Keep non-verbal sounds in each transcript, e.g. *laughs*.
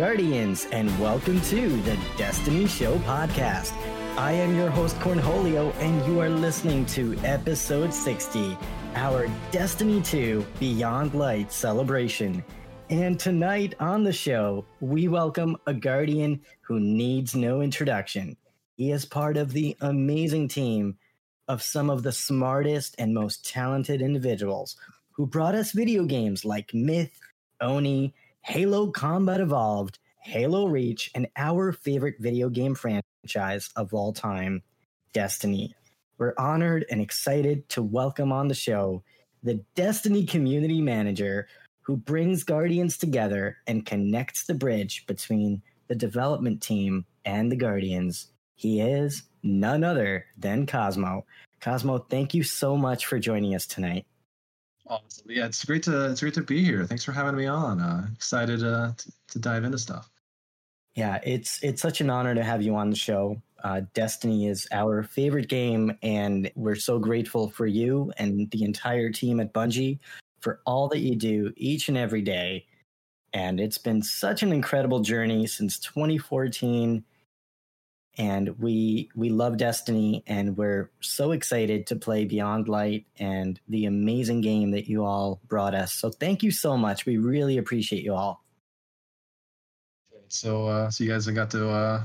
Guardians, and welcome to the Destiny Show podcast. I am your host, Cornholio, and you are listening to episode 60, our Destiny 2 Beyond Light celebration. And tonight on the show, we welcome a Guardian who needs no introduction. He is part of the amazing team of some of the smartest and most talented individuals who brought us video games like Myth, Oni, Halo Combat Evolved, Halo Reach, and our favorite video game franchise of all time, Destiny. We're honored and excited to welcome on the show the Destiny community manager who brings Guardians together and connects the bridge between the development team and the Guardians. He is none other than Cozmo. Cozmo, thank you so much for joining us tonight. Awesome. Yeah, it's great to it's great to be here. Thanks for having me on. Uh, excited uh, to, to dive into stuff. Yeah, it's it's such an honor to have you on the show. Uh, Destiny is our favorite game, and we're so grateful for you and the entire team at Bungie for all that you do each and every day. And it's been such an incredible journey since 2014 and we we love destiny and we're so excited to play beyond light and the amazing game that you all brought us. So thank you so much. We really appreciate you all. So uh so you guys have got to uh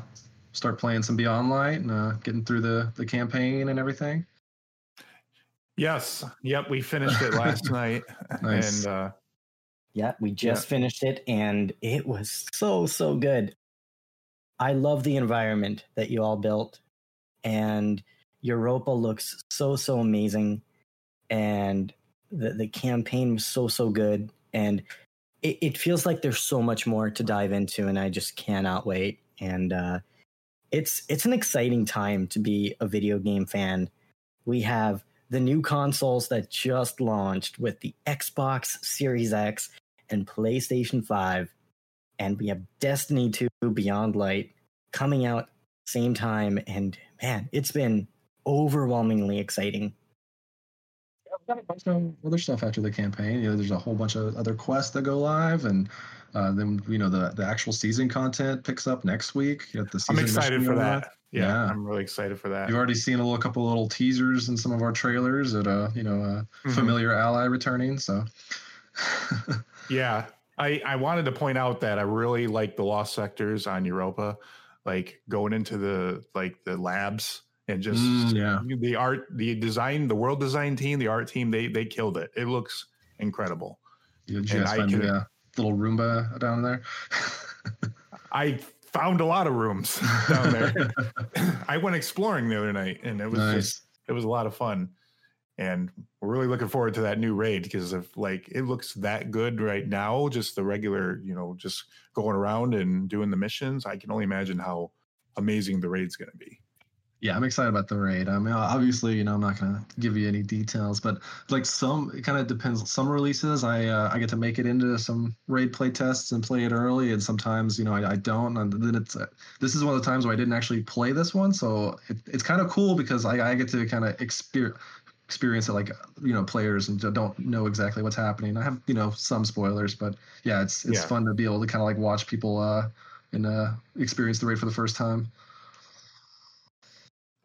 start playing some beyond light and uh getting through the the campaign and everything? Yes. Yep we finished it last *laughs* night nice. and uh yeah we just yeah. finished it and it was so so good I love the environment that you all built, and Europa looks so so amazing, and the the campaign was so so good, and it, it feels like there's so much more to dive into, and I just cannot wait. And uh, it's it's an exciting time to be a video game fan. We have the new consoles that just launched with the Xbox Series X and PlayStation 5 and we have Destiny 2 Beyond Light coming out same time and man, it's been overwhelmingly exciting. Yeah, we've got a bunch of other stuff after the campaign. You know, there's a whole bunch of other quests that go live and uh, then you know the the actual season content picks up next week. You the I'm excited for that. Yeah, yeah, I'm really excited for that. You've already seen a little couple little teasers in some of our trailers at a you know a mm-hmm. familiar ally returning. So *laughs* yeah, I, I wanted to point out that I really like the lost sectors on Europa, like going into the like the labs and just mm, yeah. the art, the design, the world design team, the art team, they they killed it. It looks incredible. You just find the uh, little Roomba down there. I found a lot of rooms *laughs* down there. *laughs* I went exploring the other night, and it was nice. just it was a lot of fun and we're really looking forward to that new raid because if like it looks that good right now just the regular you know just going around and doing the missions i can only imagine how amazing the raid's going to be. Yeah i'm excited about the raid. I mean obviously you know i'm not going to give you any details but like some it kind of depends. Some releases i uh, i get to make it into some raid play tests and play it early and sometimes you know i, I don't and then it's uh, this is one of the times where i didn't actually play this one so it, it's kind of cool because I, I get to kind of experience experience it like you know players and don't know exactly what's happening. I have you know some spoilers, but yeah, it's it's yeah. fun to be able to kind of like watch people uh and uh experience the raid for the first time.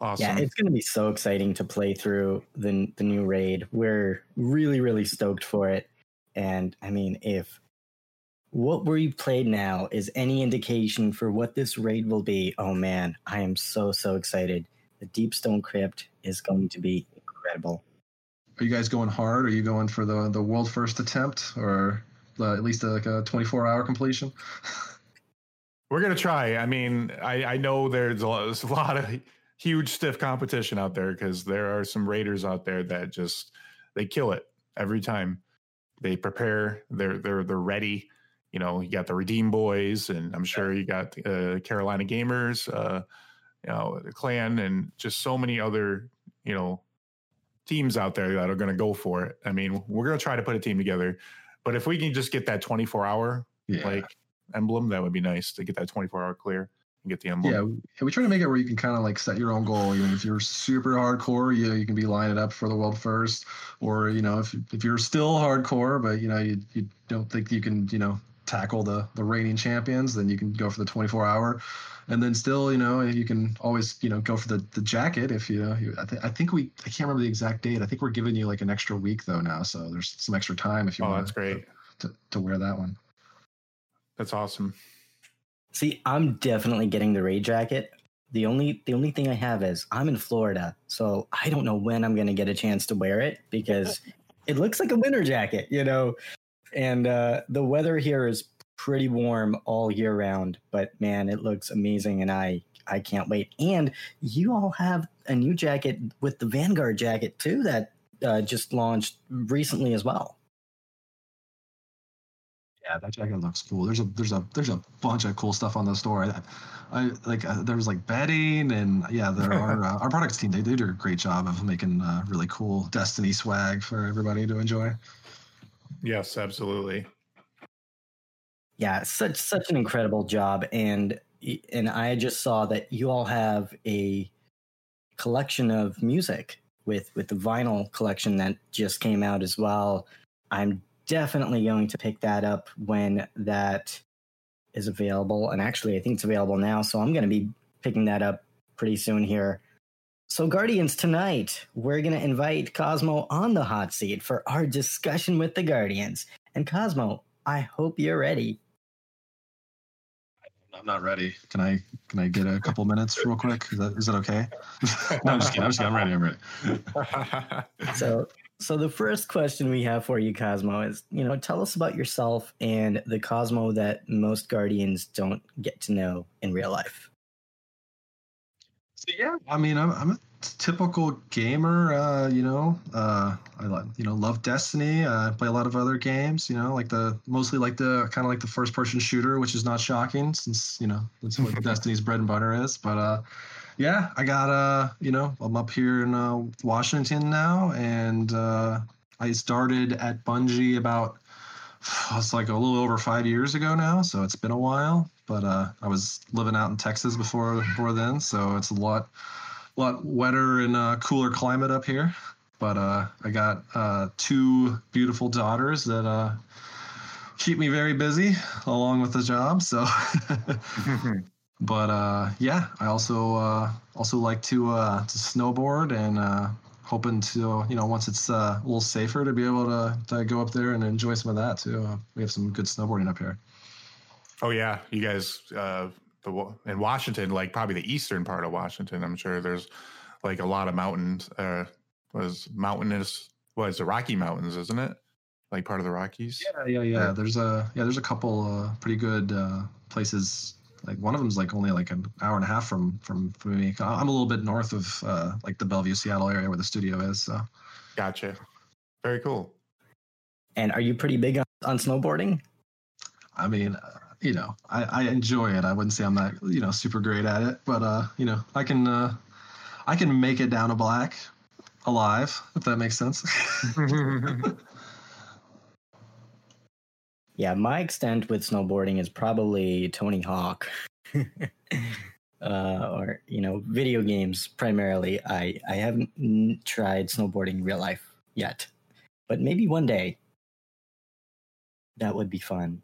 Awesome. Yeah, it's going to be so exciting to play through the the new raid. We're really really stoked for it. And I mean, if what we played now is any indication for what this raid will be, oh man, I am so so excited. The Deepstone Crypt is going to be incredible. are you guys going hard? Are you going for the the world first attempt, or uh, at least a, like a 24 hour completion? *laughs* We're gonna try. I mean, I, I know there's a, lot, there's a lot of huge stiff competition out there because there are some raiders out there that just they kill it every time. They prepare. They're they're they're ready. You know, you got the Redeem Boys, and I'm sure you got uh, Carolina Gamers, uh, you know, the Clan, and just so many other you know teams out there that are going to go for it. I mean, we're going to try to put a team together, but if we can just get that 24 hour yeah. like emblem, that would be nice to get that 24 hour clear and get the emblem. Yeah, we try to make it where you can kind of like set your own goal. You know, if you're super hardcore, you you can be lining up for the world first, or you know, if if you're still hardcore, but you know you you don't think you can you know tackle the the reigning champions, then you can go for the 24 hour and then still, you know, you can always, you know, go for the, the jacket if you know. You, I, th- I think we, I can't remember the exact date. I think we're giving you like an extra week though now, so there's some extra time if you oh, want. that's great to, to, to wear that one. That's awesome. See, I'm definitely getting the raid jacket. The only the only thing I have is I'm in Florida, so I don't know when I'm going to get a chance to wear it because it looks like a winter jacket, you know. And uh, the weather here is pretty warm all year round, but man, it looks amazing and I I can't wait. And you all have a new jacket with the Vanguard jacket too that uh, just launched recently as well. Yeah, that jacket looks cool. There's a there's a there's a bunch of cool stuff on the store. I, I like uh, there's like bedding and yeah, there are *laughs* uh, our products team. They, they do a great job of making uh, really cool Destiny swag for everybody to enjoy. Yes, absolutely yeah, such such an incredible job, and and I just saw that you all have a collection of music with with the vinyl collection that just came out as well. I'm definitely going to pick that up when that is available, and actually, I think it's available now, so I'm going to be picking that up pretty soon here. So, Guardians, tonight we're going to invite Cozmo on the hot seat for our discussion with the Guardians. And Cozmo, I hope you're ready. I'm not ready. Can I can I get a couple minutes real quick? Is that is that okay? *laughs* no, I'm just kidding. I'm just kidding. I'm ready. I'm ready. *laughs* so so the first question we have for you, Cozmo, is you know tell us about yourself and the Cozmo that most Guardians don't get to know in real life. So yeah, I mean, I'm I'm a typical gamer. Uh, you know, uh, I like you know love Destiny. Uh, play a lot of other games. You know, like the mostly like the kind of like the first person shooter, which is not shocking since you know that's what *laughs* Destiny's bread and butter is. But uh, yeah, I got uh, you know, I'm up here in uh, Washington now, and uh, I started at Bungie about *sighs* it's like a little over five years ago now, so it's been a while. But uh, I was living out in Texas before before then, so it's a lot lot wetter and uh, cooler climate up here. But uh, I got uh, two beautiful daughters that uh, keep me very busy along with the job. So, *laughs* *laughs* but uh, yeah, I also uh, also like to to snowboard and hoping to you know once it's a little safer to be able to, to go up there and enjoy some of that too. we have some good snowboarding up here. Oh yeah, you guys the in Washington, like probably the eastern part of Washington. I'm sure there's like a lot of mountains. Uh, was mountainous? Was the Rocky Mountains, isn't it? Like part of the Rockies. Yeah, yeah, yeah. There's a yeah. There's a couple uh, pretty good uh, places. Like one of them's like only like an hour and a half from from, from me. I'm a little bit north of uh, like the Bellevue, Seattle area where the studio is. So. Gotcha. Very cool. And are you pretty big on, on snowboarding? I mean, you know, I, I enjoy it. I wouldn't say I'm not, you know, super great at it, but uh, you know, I can uh, I can make it down a black alive, if that makes sense. *laughs* yeah, my extent with snowboarding is probably Tony Hawk. *laughs* uh, or you know, video games primarily. I I haven't tried snowboarding in real life yet, but maybe one day that would be fun.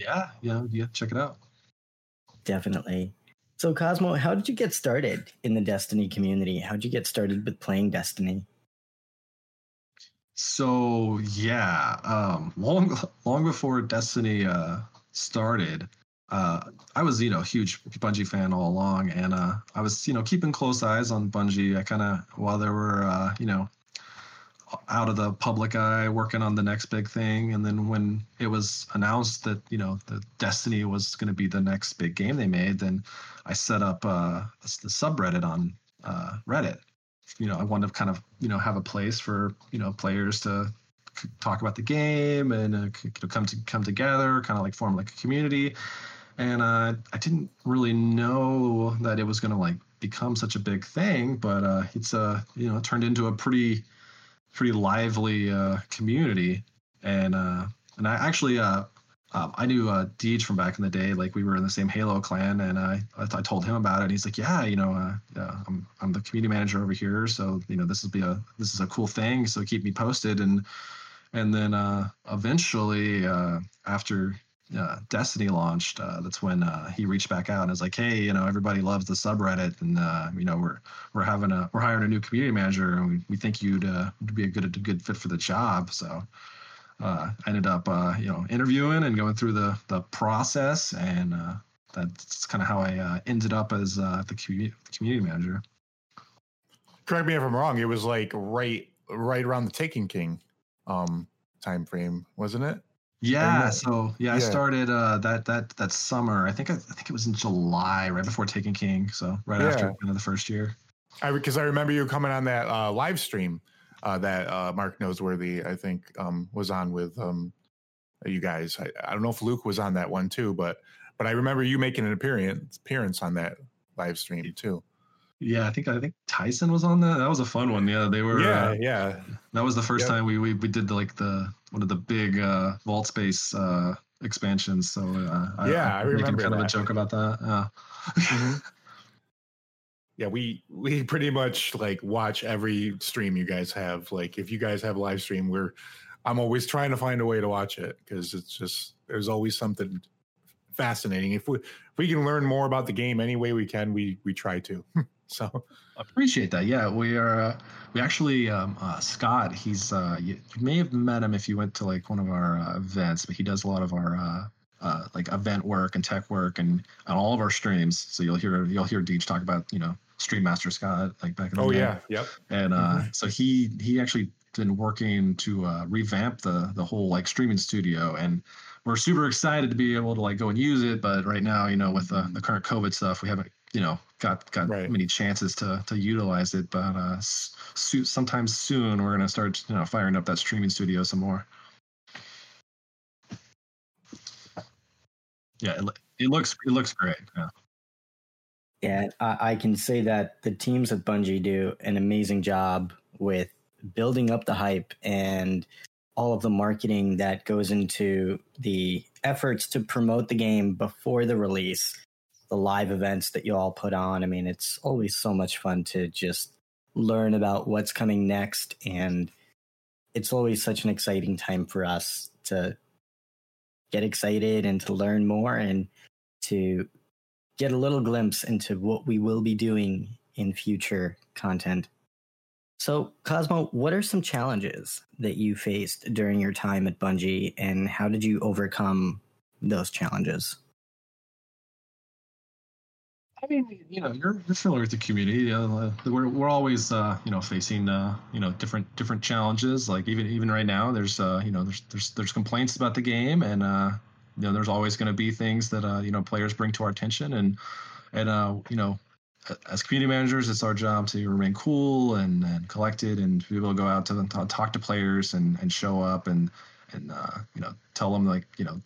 Yeah, yeah, yeah. Check it out. Definitely. So, Cozmo, how did you get started in the Destiny community? How did you get started with playing Destiny? So yeah, um, long long before Destiny uh, started, uh, I was you know a huge Bungie fan all along, and uh, I was you know keeping close eyes on Bungie. I kind of while there were uh, you know out of the public eye, working on the next big thing. And then when it was announced that you know the Destiny was going to be the next big game they made, then I set up uh, the subreddit on uh, Reddit. You know, I wanted to kind of you know have a place for you know players to talk about the game and uh, come to come together, kind of like form like a community. And uh, I didn't really know that it was going to like become such a big thing, but uh, it's uh, you know turned into a pretty pretty lively uh, community. And uh, and I actually uh, um, I knew uh, Deej from back in the day. Like we were in the same Halo clan, and I I told him about it. And he's like, yeah, you know, uh, I'm I'm the community manager over here, so you know this will be a this is a cool thing. So keep me posted. And and then uh, eventually uh, after uh, Destiny launched, uh, that's when uh, he reached back out and was like, "Hey, you know, everybody loves the subreddit, and uh, you know, we're we're having a we're hiring a new community manager, and we, we think you'd uh, be a good a good fit for the job." So uh, I ended up you know interviewing and going through the the process, and that's kind of how I ended up as the community community manager. Correct me if I'm wrong. It was like right right around the Taken King um time frame, wasn't it? Yeah, so yeah, yeah, I started uh, that that that summer. I think I, I, think it was in July, right before Taken King. So right yeah. after kind of the first year. I because I remember you coming on that uh, live stream uh, that uh, Mark Noseworthy I think um, was on with um, you guys. I, I don't know if Luke was on that one too, but but I remember you making an appearance appearance on that live stream too. Yeah, I think I think Tyson was on that. That was a fun one. Yeah, they were. Yeah, uh, yeah. That was the first yep. time we, we we did the, like the one of the big uh, vault space uh, expansions. So uh, yeah, I, I remember making kind that. of a joke about that. Yeah. Mm-hmm. *laughs* yeah, we we pretty much like watch every stream you guys have. Like if you guys have a live stream, we're I'm always trying to find a way to watch it because it's just there's always something fascinating. If we if we can learn more about the game any way we can, we we try to. *laughs* So appreciate that. Yeah, we are. Uh, we actually um, uh, Scott. He's uh, you, you, may have met him if you went to like one of our uh, events, but he does a lot of our uh, uh, like event work and tech work and on all of our streams. So you'll hear you'll hear Deej talk about you know Stream Master Scott like back in the oh, day. yeah, yep. And mm-hmm. so he he actually been working to revamp the the whole like streaming studio and we're super excited to be able to like go and use it but right now you know with the, the current covid stuff we haven't you know got got right. many chances to to utilize it but uh so, sometimes soon we're going to start you know firing up that streaming studio some more. Yeah it, it looks it looks great yeah. Yeah I, I can say that the teams at bungie do an amazing job with building up the hype and all of the marketing that goes into the efforts to promote the game before the release the live events that you all put on. I mean, it's always so much fun to just learn about what's coming next. And it's always such an exciting time for us to get excited and to learn more and to get a little glimpse into what we will be doing in future content. So, Cozmo, what are some challenges that you faced during your time at Bungie and how did you overcome those challenges? I mean, you know, you're, you're familiar with the community. Uh, we're we're always uh, you know facing uh, you know different different challenges. Like even even right now, there's uh, you know there's there's there's complaints about the game, and uh, you know there's always going to be things that uh, you know players bring to our attention, and and you know as community managers, it's our job to remain cool and, and collected and be able to go out to them, talk to players and, and show up and and you know tell them like you know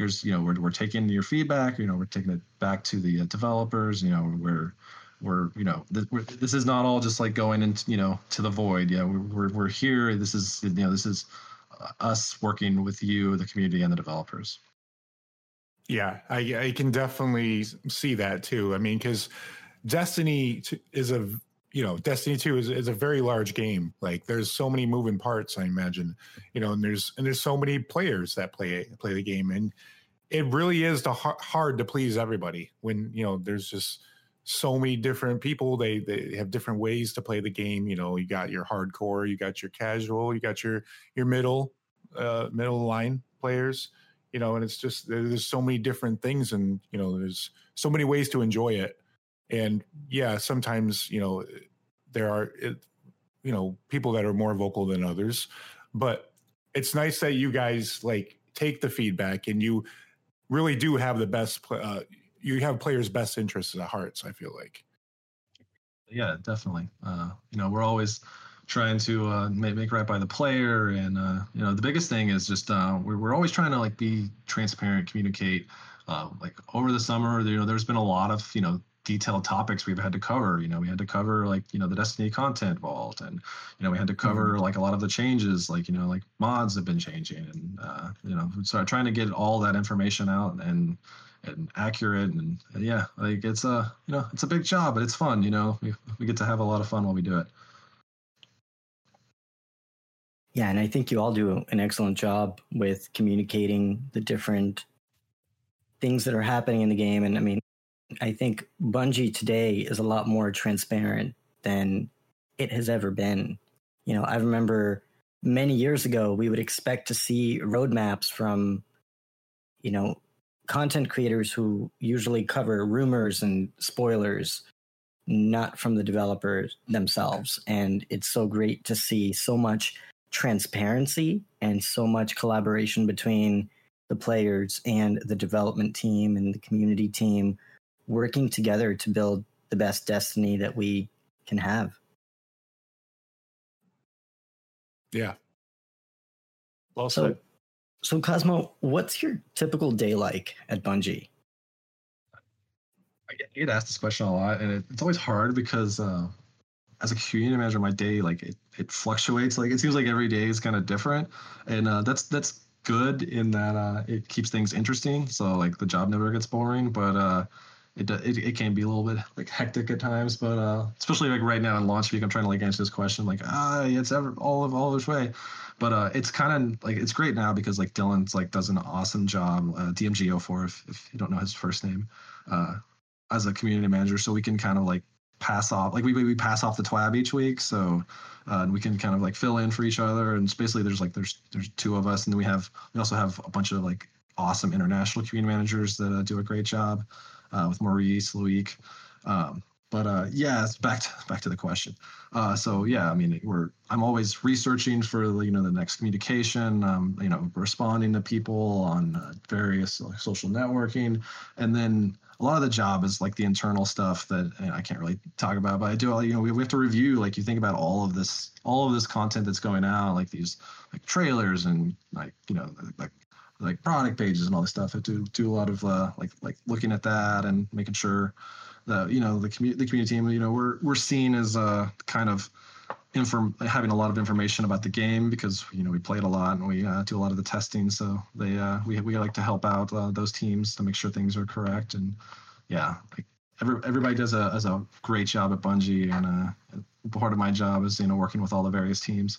here's you know we're, we're taking your feedback you know we're taking it back to the uh, developers you know we're we're you know th- we're, this is not all just like going into you know to the void. Yeah we're, we're, here. This is you know this is uh, us working with you the community and the developers. Yeah i, I can definitely see that too. I mean because destiny is a you know destiny 2 is, is a very large game. Like there's so many moving parts i imagine you know and there's and there's so many players that play play the game. And it really is the hard to please everybody when you know there's just so many different people. They they have different ways to play the game. You know you got your hardcore you got your casual you got your your middle uh middle line players you know and it's just there's so many different things and you know there's so many ways to enjoy it and yeah sometimes you know there are it, you know people that are more vocal than others, but it's nice that you guys like take the feedback and you really do have the best. Uh, you have players' best interests at heart. So I feel like. Yeah, definitely. Uh, you know, we're always trying to uh, make, make right by the player, and uh, you know, the biggest thing is just uh, we're we're always trying to like be transparent, communicate. Uh, like over the summer, you know, there's been a lot of you know detailed topics we've had to cover. You know, we had to cover like you know the Destiny content vault, and you know we had to cover mm-hmm. like a lot of the changes, like you know like mods have been changing, and uh, you know so trying to get all that information out and and accurate and, and yeah, like it's a you know it's a big job, but it's fun. You know, we we get to have a lot of fun while we do it. Yeah, and I think you all do an excellent job with communicating the different things that are happening in the game. And I mean, I think Bungie today is a lot more transparent than it has ever been. You know, I remember many years ago, we would expect to see roadmaps from, you know, content creators who usually cover rumors and spoilers, not from the developers themselves. And it's so great to see so much transparency and so much collaboration between the players and the development team and the community team working together to build the best destiny that we can have. Yeah. Well so, said. So, Cozmo, what's your typical day like at Bungie? I get asked this question a lot, and it, it's always hard because uh, as a community manager, my day like it, it fluctuates. Like it seems like every day is kind of different, and uh, that's that's good in that uh, it keeps things interesting. So like the job never gets boring, but it, it it can be a little bit like hectic at times. But uh, especially like right now in launch week, I'm trying to like answer this question like ah it's ever all of all this way. But uh, it's kind of like it's great now because like Dylan's like does an awesome job. Uh, DMG04 if if you don't know his first name. Uh, as a community manager, so we can kind of like pass off like we we pass off the twab each week so uh, we can kind of like fill in for each other and basically there's like there's there's two of us and then we have we also have a bunch of like awesome international community managers that uh, do a great job uh, with Maurice Loic um, but uh, yeah, it's back to back to the question. Uh, so yeah, I mean, we're I'm always researching for you know the next communication. Um, you know, responding to people on uh, various like, social networking, and then a lot of the job is like the internal stuff that I can't really talk about, but I do. all You know, we, we have to review. Like you think about all of this, all of this content that's going out, like these like trailers and like you know like like product pages and all this stuff. I do do a lot of uh, like like looking at that and making sure that you know the community the community team. You know, we're we're seen as a kind of inform having a lot of information about the game because you know we play it a lot and we uh, do a lot of the testing so they uh, we, we like to help out uh, those teams to make sure things are correct and yeah like every, everybody does a, does a great job at bungie and uh, part of my job is you know working with all the various teams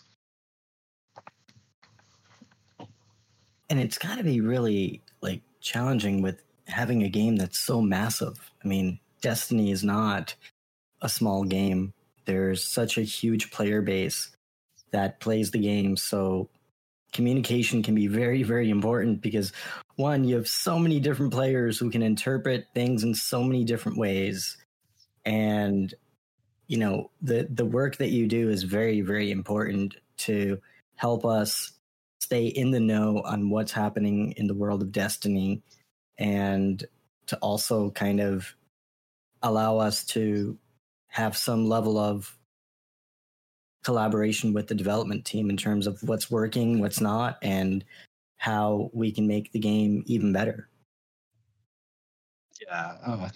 and it's got to be really like challenging with having a game that's so massive i mean destiny is not a small game there's such a huge player base that plays the game. So communication can be very, very important because one, you have so many different players who can interpret things in so many different ways. And you know, the the work that you do is very, very important to help us stay in the know on what's happening in the world of Destiny and to also kind of allow us to have some level of collaboration with the development team in terms of what's working, what's not, and how we can make the game even better. Yeah, oh,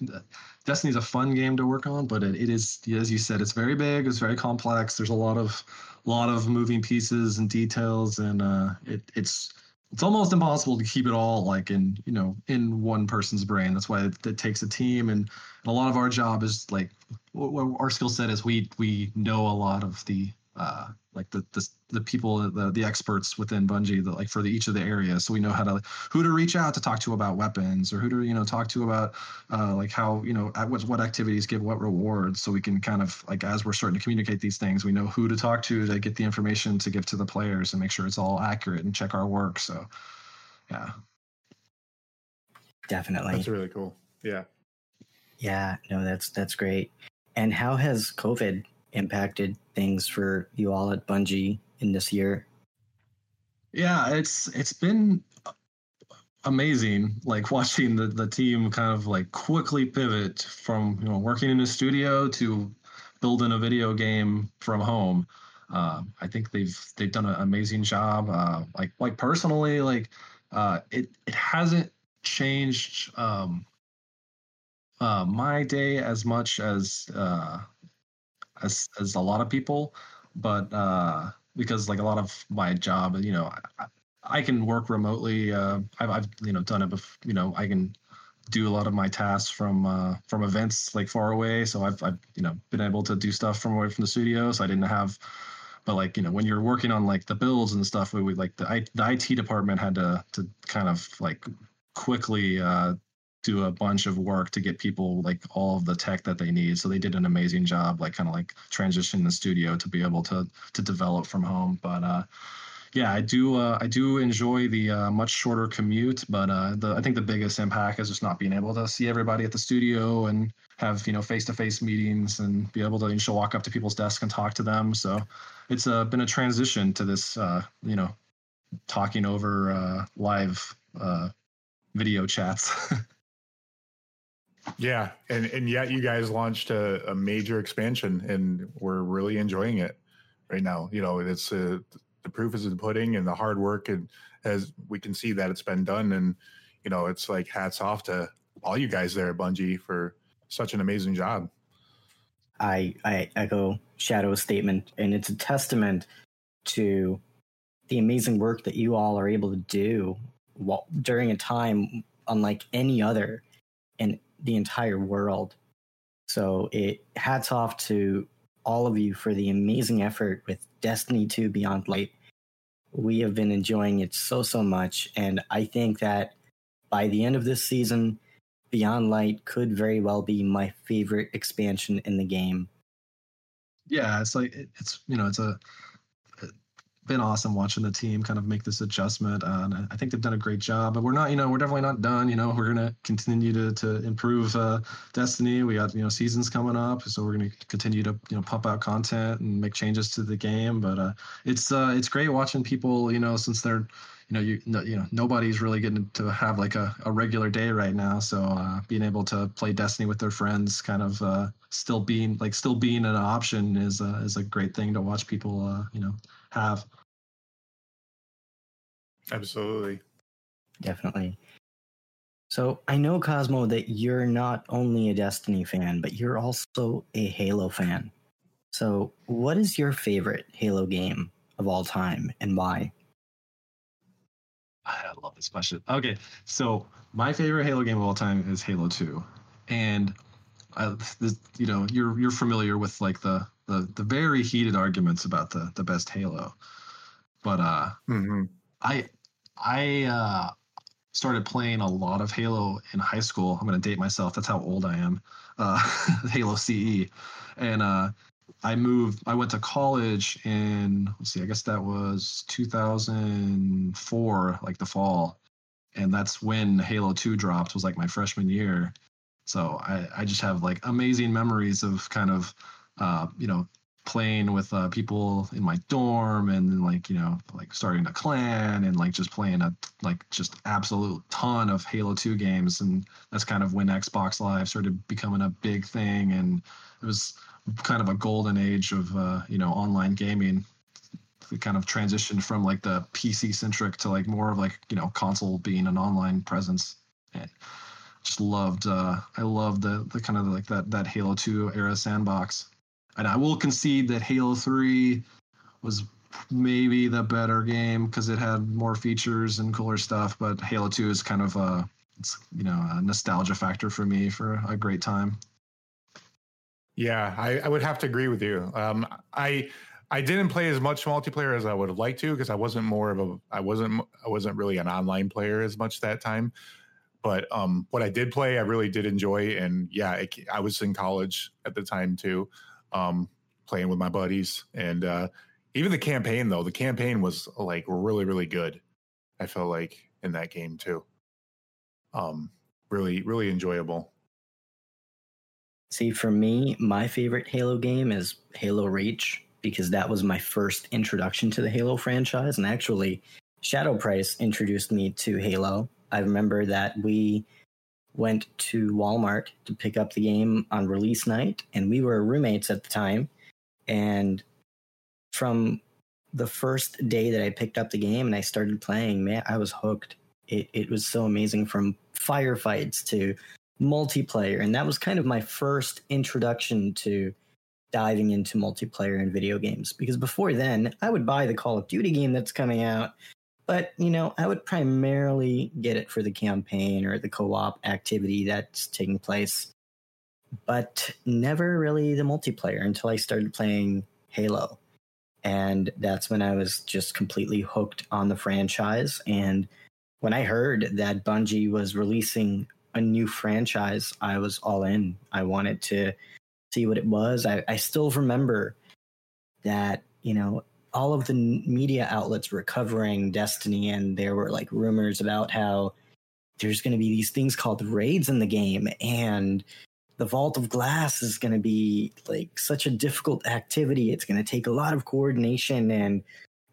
Destiny's a fun game to work on, but it, it is, as you said, it's very big. It's very complex. There's a lot of, lot of moving pieces and details, and uh, it, it's it's almost impossible to keep it all like in you know in one person's brain that's why it, it takes a team and, and, a lot of our job is like our skill set is we we know a lot of the uh, like the, the the people the the experts within Bungie that like for the, each of the areas. So we know how to who to reach out to talk to about weapons or who to you know talk to about uh, like how you know what what activities give what rewards. So we can kind of like as we're starting to communicate these things we know who to talk to to get the information to give to the players and make sure it's all accurate and check our work. So yeah. Definitely. That's really cool. Yeah. Yeah. No that's that's great. And how has covid impacted things for you all at Bungie in this year? Yeah, it's it's been amazing like *laughs* watching the, the team kind of like quickly pivot from you know working in a studio to building a video game from home uh, i think they've they've done an amazing job uh, like like personally like uh, it it hasn't changed um, uh, my day as much as uh, as as a lot of people but uh, because like a lot of my job you know I, I can work remotely. Uh, I've, I've, you know done it. Before, you know, I can do a lot of my tasks from uh, from events like far away. So I've, I've you know been able to do stuff from away from the studio. So I didn't have, but like you know when you're working on like the builds and stuff, we would like the I, the IT department had to to kind of like quickly uh, do a bunch of work to get people like all of the tech that they need. So they did an amazing job, like kind of like transition the studio to be able to to develop from home. But uh, yeah, I do. Uh, I do enjoy the uh, much shorter commute, but uh, the I think the biggest impact is just not being able to see everybody at the studio and have you know face to face meetings and be able to you know, walk up to people's desks and talk to them. So it's uh, been a transition to this uh, you know talking over uh, live uh, video chats. *laughs* yeah, and and yet you guys launched a, a major expansion, and we're really enjoying it right now. You know, it's a the proof is in the pudding and the hard work and as we can see that it's been done and you know it's like hats off to all you guys there at Bungie for such an amazing job. I I echo Shadow's statement and it's a testament to the amazing work that you all are able to do while, during a time unlike any other the entire world. So it hats off to all of you for the amazing effort with Destiny 2 Beyond Light. We have been enjoying it so, so much. And I think that by the end of this season, Beyond Light could very well be my favorite expansion in the game. Yeah, it's like, it's, you know, it's a, been awesome watching the team kind of make this adjustment. Uh, and I think they've done a great job. But we're not, you know, we're definitely not done. You know, we're gonna continue to to improve uh, Destiny. We got you know seasons coming up, so we're gonna continue to you know pump out content and make changes to the game. But uh, it's uh, it's great watching people. You know, since they're you know, you no, you know, nobody's really getting to have like a, a regular day right now. So uh, being able to play Destiny with their friends, kind of uh, still being like still being an option is uh, is a great thing to watch people, uh, you know, have. Absolutely. Definitely. So I know Cozmo that you're not only a Destiny fan, but you're also a Halo fan. So what is your favorite Halo game of all time and why? I love this question. Okay, so my favorite Halo game of all time is Halo 2. And I, this, you know, you're you're familiar with like the the the very heated arguments about the the best Halo. But uh mm-hmm. I I uh started playing a lot of Halo in high school. I'm going to date myself. That's how old I am. Uh *laughs* Halo CE. And uh I moved I went to college in let's see, I guess that was 2004 like the fall. And that's when Halo 2 dropped was like my freshman year. So I, I just have like amazing memories of kind of, uh, you know, playing with uh, people in my dorm and like, you know, like starting a clan and like just playing a like just absolute ton of Halo 2 games. And that's kind of when Xbox Live started becoming a big thing. And it was kind of a golden age of, uh, you know, online gaming. It kind of transitioned from like the PC centric to like more of like, you know, console being an online presence. And, just loved uh I loved the the kind of like that that Halo 2 era sandbox. And I will concede that Halo 3 was maybe the better game because it had more features and cooler stuff, but Halo 2 is kind of a it's you know a nostalgia factor for me for a great time. Yeah, I, I would have to agree with you. Um, I I didn't play as much multiplayer as I would have liked to because I wasn't more of a I wasn't I wasn't really an online player as much that time. But um, what I did play, I really did enjoy, and yeah, it, I was in college at the time too, um, playing with my buddies, and uh, even the campaign though, the campaign was like really, really good. I felt like in that game too. Um, really, really enjoyable. See, for me, my favorite Halo game is Halo Reach because that was my first introduction to the Halo franchise. And actually, Shadow Price introduced me to Halo. I remember that we went to Walmart to pick up the game on release night, and we were roommates at the time. And from the first day that I picked up the game and I started playing, man, I was hooked. It it was so amazing from firefights to multiplayer, and that was kind of my first introduction to diving into multiplayer in video games. Because before then, I would buy the Call of Duty game that's coming out, but you know, I would primarily get it for the campaign or the co-op activity that's taking place, but never really the multiplayer until I started playing Halo. And that's when I was just completely hooked on the franchise. And when I heard that Bungie was releasing a new franchise, I was all in. I wanted to see what it was. I, I still remember that, you know, all of the media outlets were covering Destiny, and there were like rumors about how there's going to be these things called raids in the game, and the Vault of Glass is going to be like such a difficult activity. It's going to take a lot of coordination, and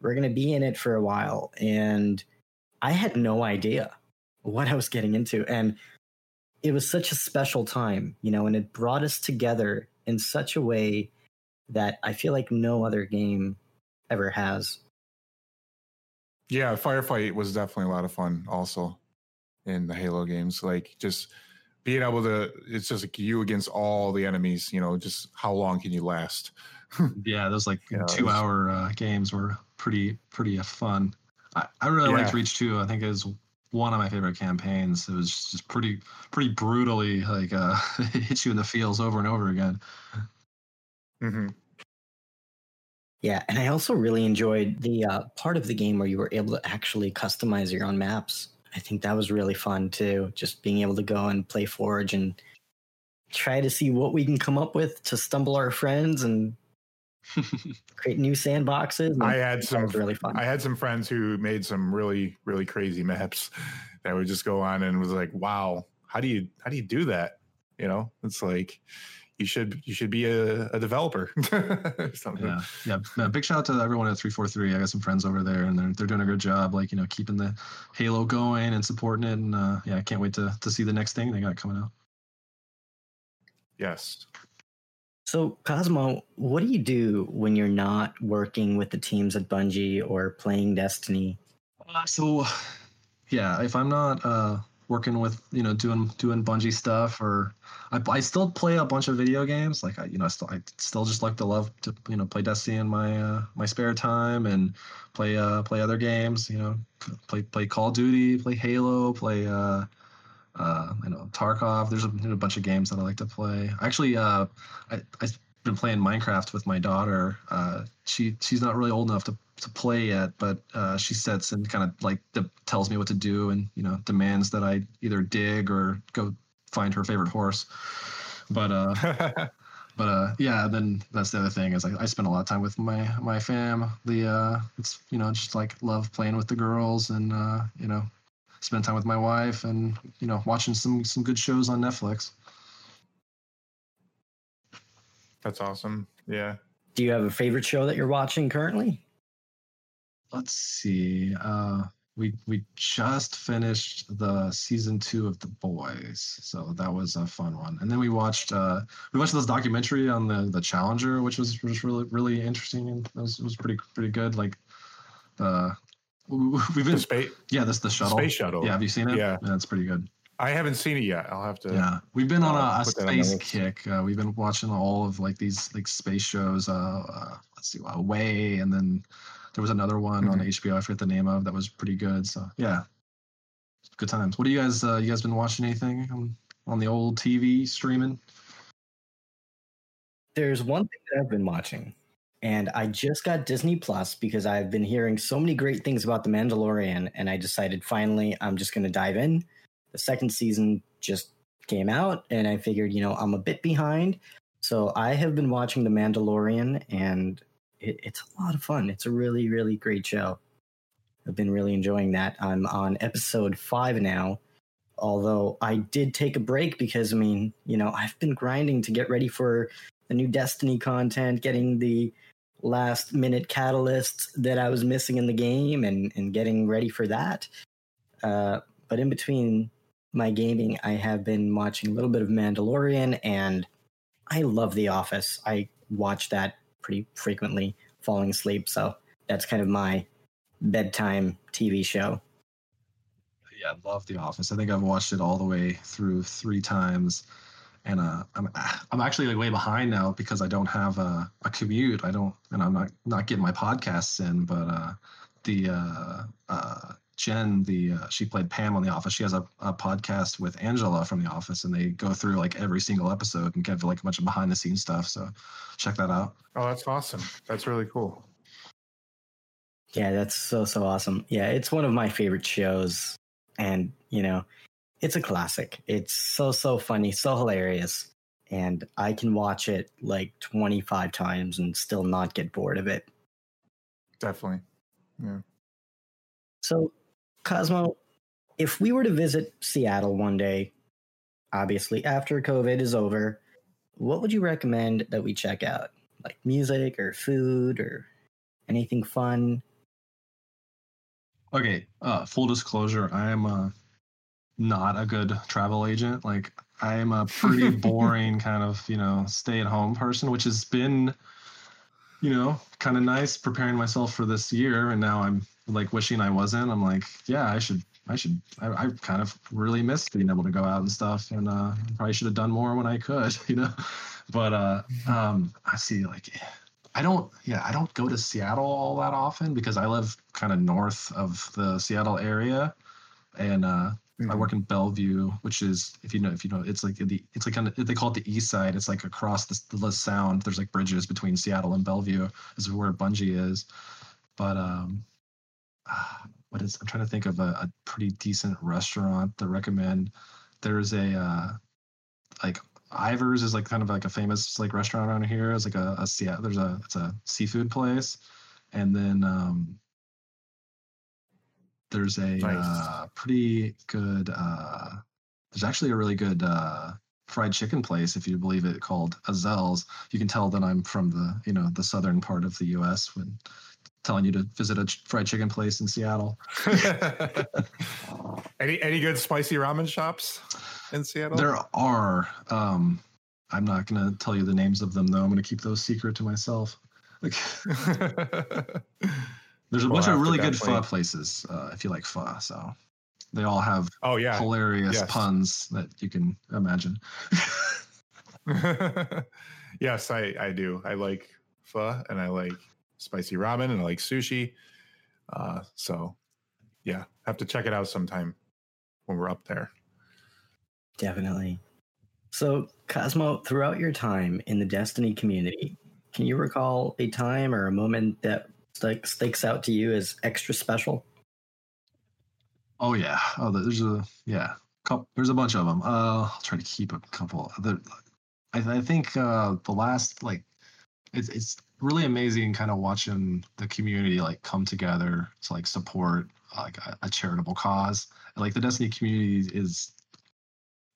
we're going to be in it for a while. And I had no idea what I was getting into. And it was such a special time, you know, and it brought us together in such a way that I feel like no other game ever has. Yeah, firefight was definitely a lot of fun also in the Halo games. Like just being able to it's just like you against all the enemies, you know, just how long can you last? *laughs* yeah, those like you know, two hour uh, games were pretty pretty uh, fun. I, I really yeah. liked Reach 2. I think it was one of my favorite campaigns. It was just pretty pretty brutally like uh *laughs* hits you in the feels over and over again. Mm-hmm. Yeah, and I also really enjoyed the uh, part of the game where you were able to actually customize your own maps. I think that was really fun too. Just being able to go and play Forge and try to see what we can come up with to stumble our friends and *laughs* create new sandboxes. I had some really fun. I had some friends who made some really really crazy maps *laughs* that would just go on and was like, "Wow, how do you how do you do that?" You know, it's like you should you should be a, a developer. *laughs* yeah, yeah, yeah. Big shout out to everyone at three four three. I got some friends over there, and they're they're doing a good job, like you know, keeping the Halo going and supporting it. And uh, yeah, I can't wait to to see the next thing they got coming out. Yes, so, Cozmo, what do you do when you're not working with the teams at Bungie or playing Destiny? Uh, so, yeah, if I'm not uh, working with you know doing doing Bungie stuff, or I, I still play a bunch of video games. Like I, you know, I still I still just like to love to you know play Destiny in my uh, my spare time and play uh, play other games. You know, play play Call of Duty, play Halo, play. Uh, uh, I know Tarkov. There's a, there's a, bunch of games that I like to play. Actually, uh, I I've been playing Minecraft with my daughter. Uh, she she's not really old enough to, to play yet, but uh, she sets and kind of like de- tells me what to do and you know demands that I either dig or go find her favorite horse. But uh, *laughs* but uh, yeah. Then that's the other thing is I, I spend a lot of time with my my fam. The uh, it's you know just like love playing with the girls and uh, you know spend time with my wife and you know watching some some good shows on Netflix. That's awesome. Yeah. Do you have a favorite show that you're watching currently? Let's see. Uh we we just finished the season two of The Boys, so that was a fun one. And then we watched uh, we watched this documentary on the the Challenger, which was was really really interesting and it was, it was pretty pretty good. Like the *laughs* We've been space. Yeah, this the shuttle. Space shuttle. Yeah, have you seen it? Yeah, that's pretty good. I haven't seen it yet. I'll have to. Yeah, we've been on a, a space kick. Uh, we've been watching all of like these like space shows. Uh, uh let's see, Away, and then there was another one mm-hmm. on HBO. I forget the name of that was pretty good. So yeah, good times. What do you guys? Uh, you guys been watching anything on, on the old TV streaming? There's one thing that I've been watching and I just got Disney Plus because I've been hearing so many great things about The Mandalorian, and I decided finally I'm just going to dive in. The second season just came out, and I figured, you know, I'm a bit behind. So I have been watching The Mandalorian, and it, it's a lot of fun. It's a really, really great show. I've been really enjoying that. I'm on episode five now. although I did take a break because I mean, you know, I've been grinding to get ready for the new Destiny content, getting the last minute catalysts that I was missing in the game and, and getting ready for that. Uh, but in between my gaming, I have been watching a little bit of Mandalorian and I love The Office. I watch that pretty frequently, falling asleep. So that's kind of my bedtime TV show. Yeah, I love The Office. I think I've watched it all the way through three times and uh, I'm I'm actually like way behind now because I don't have a, a commute. I don't, and I'm not not getting my podcasts in. But uh, the uh, uh, Jen, the uh, she played Pam on The Office. She has a, a podcast with Angela from The Office, and they go through like every single episode and give like a bunch of behind the scenes stuff. So check that out. Oh, that's awesome. That's really cool. Yeah, that's so so awesome. Yeah, it's one of my favorite shows, and you know it's a classic. It's so so funny, so hilarious, and I can watch it like 25 times and still not get bored of it. Definitely. Yeah. So, Cozmo, if we were to visit Seattle one day, obviously after COVID is over, what would you recommend that we check out? Like music or food or anything fun? Okay, uh, full disclosure, I am a not a good travel agent. Like I'm a pretty *laughs* boring kind of, you know, stay at home person, which has been, you know, kind of nice preparing myself for this year. And now I'm like wishing I wasn't. I'm like, yeah, I should, I should, I, I kind of really missed being able to go out and stuff. And uh, probably should have done more when I could, *laughs* you know. But uh, um, I see like, I don't, yeah, I don't go to Seattle all that often because I live kind of north of the Seattle area. And uh, Mm-hmm. I work in Bellevue, which is if you know if you know it's like the it's like kind of they call it the east side. It's like across the, the sound. There's like bridges between Seattle and Bellevue is where Bungie is. But um, *sighs* what is I'm trying to think of a, a pretty decent restaurant to recommend. There's a uh, like Ivar's is like kind of like a famous like restaurant around here. It's like a, a Seattle. There's a it's a seafood place, and then um, there's a nice. uh, pretty good. Uh, there's actually a really good uh, fried chicken place, if you believe it, called Ezell's. You can tell that I'm from the you know the southern part of the U.S. when telling you to visit a fried chicken place in Seattle. *laughs* any any good spicy ramen shops in Seattle? There are. Um, I'm not going to tell you the names of them though. I'm going to keep those secret to myself. Like *laughs* There's a we'll bunch of really good pho places uh, if you like pho. So they all have oh yeah hilarious yes. puns that you can imagine. *laughs* yes, I I do. I like pho and I like spicy ramen and I like sushi. Uh, so yeah, have to check it out sometime when we're up there. Definitely. So, Cozmo, throughout your time in the Destiny community, can you recall a time or a moment that like sticks out to you as extra special? Oh yeah. Oh, there's a yeah. Couple, there's a bunch of them. Uh, I'll try to keep a couple. The, I, I think uh, the last like it's it's really amazing kind of watching the community like come together to like support like a, a charitable cause. like the Destiny community is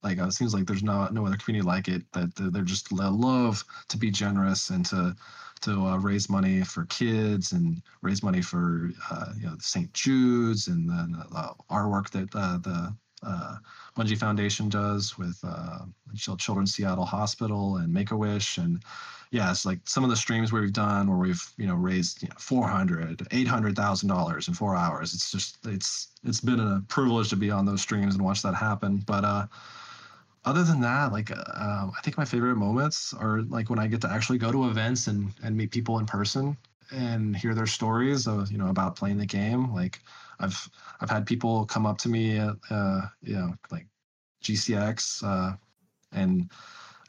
like uh, it seems like there's no no other community like it that they're just love to be generous and to to uh, raise money for kids and raise money for uh, you know St. Jude's and then uh, our work that uh, the uh, Bungie Foundation does with uh, Children's Seattle Hospital and Make a Wish and yeah, it's like some of the streams where we've done where we've you know raised you know 400 800000 dollars in four hours it's just it's it's been a privilege to be on those streams and watch that happen but uh other than that, like uh, I think my favorite moments are like when I get to actually go to events and and meet people in person and hear their stories of you know about playing the game. Like I've I've had people come up to me, at, uh, you know, like GCX, uh, and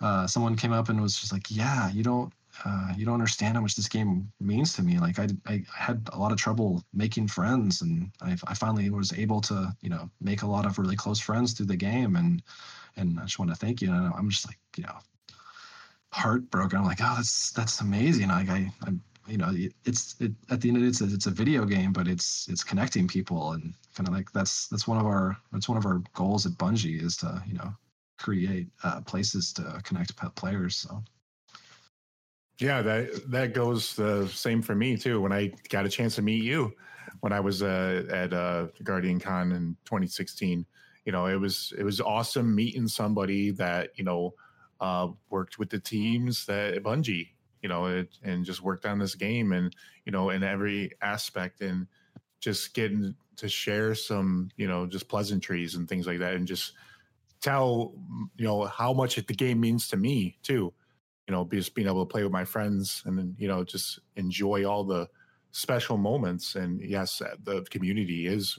uh, someone came up and was just like, "Yeah, you don't." Uh, you don't understand how much this game means to me. Like I, I had a lot of trouble making friends, and I, I finally was able to, you know, make a lot of really close friends through the game. And and I just want to thank you. And I'm just like, you know, heartbroken. I'm like, oh, that's that's amazing. Like I, I you know it's it, at the end of it, it's a, it's a video game but it's it's connecting people and kind of like that's that's one of our that's one of our goals at bungie is to you know create uh, places to connect players so. Yeah that that goes the same for me too. When i got a chance to meet you when i was uh, at uh, guardian con in 2016 you know it was it was awesome meeting somebody that you know uh, worked with the teams that bungie you know, it, and just worked on this game and, you know, in every aspect and just getting to share some, you know, just pleasantries and things like that and just tell, you know, how much the game means to me too. You know, just being able to play with my friends and you know, just enjoy all the special moments. And yes, the community is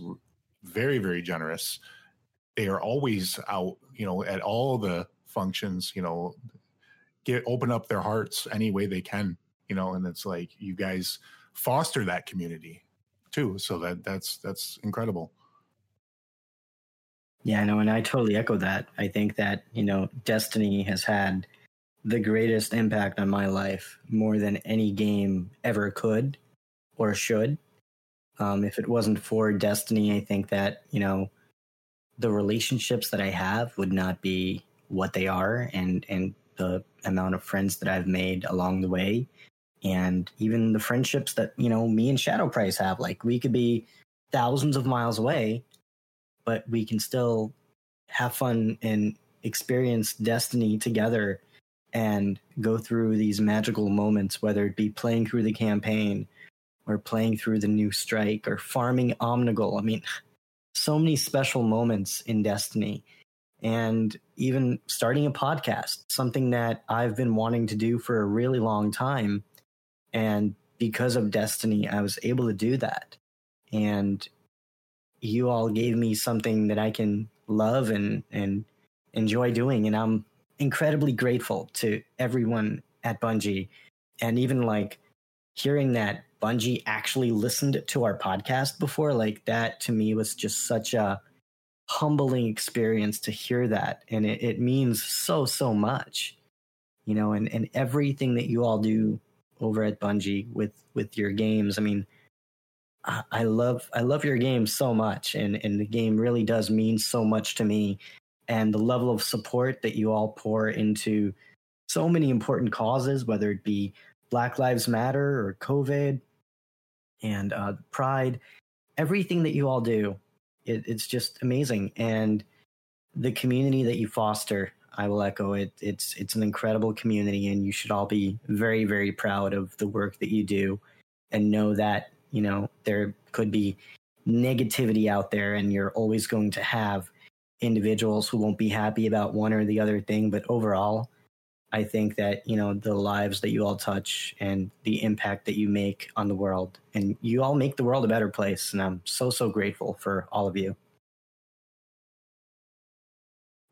very, very generous. They are always out, you know, at all the functions, you know, get open up their hearts any way they can, you know, and it's like you guys foster that community too. So that that's that's incredible. Yeah, know, and I totally echo that. I think that, you know, Destiny has had the greatest impact on my life more than any game ever could or should. Um, if it wasn't for Destiny, I think that, you know, the relationships that I have would not be what they are and and the amount of friends that I've made along the way and even the friendships that, you know, me and Shadow Price have. Like we could be thousands of miles away, but we can still have fun and experience destiny together and go through these magical moments, whether it be playing through the campaign or playing through the new strike or farming Omnigul. I mean, *sighs* so many special moments in Destiny and even starting a podcast, something that I've been wanting to do for a really long time. And because of Destiny, I was able to do that. And you all gave me something that I can love and, and enjoy doing. And I'm incredibly grateful to everyone at Bungie. And even like hearing that Bungie actually listened to our podcast before, like that to me was just such a humbling experience to hear that. And it, it means so, so much, you know, and, and everything that you all do over at Bungie with, with your games. I mean, I, love, I love your game so much and, and the game really does mean so much to me. And the level of support that you all pour into so many important causes, whether it be Black Lives Matter or COVID and uh, Pride, everything that you all do it, it's just amazing. And the community that you foster, I will echo it. It's it's an incredible community, and you should all be very very proud of the work that you do, and know that you know there could be negativity out there, and you're always going to have individuals who won't be happy about one or the other thing. But overall, I think that you know the lives that you all touch and the impact that you make on the world, and you all make the world a better place. And I'm so so grateful for all of you.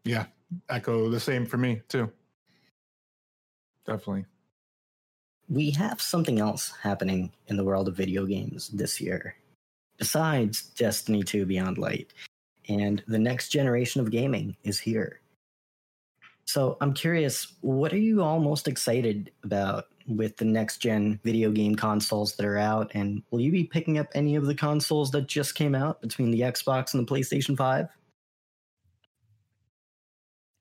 Yeah, echo the same for me too. Definitely. We have something else happening in the world of video games this year, besides Destiny 2 Beyond Light, and the next generation of gaming is here. So I'm curious, what are you all most excited about with the next gen video game consoles that are out? And will you be picking up any of the consoles that just came out between the Xbox and the PlayStation 5?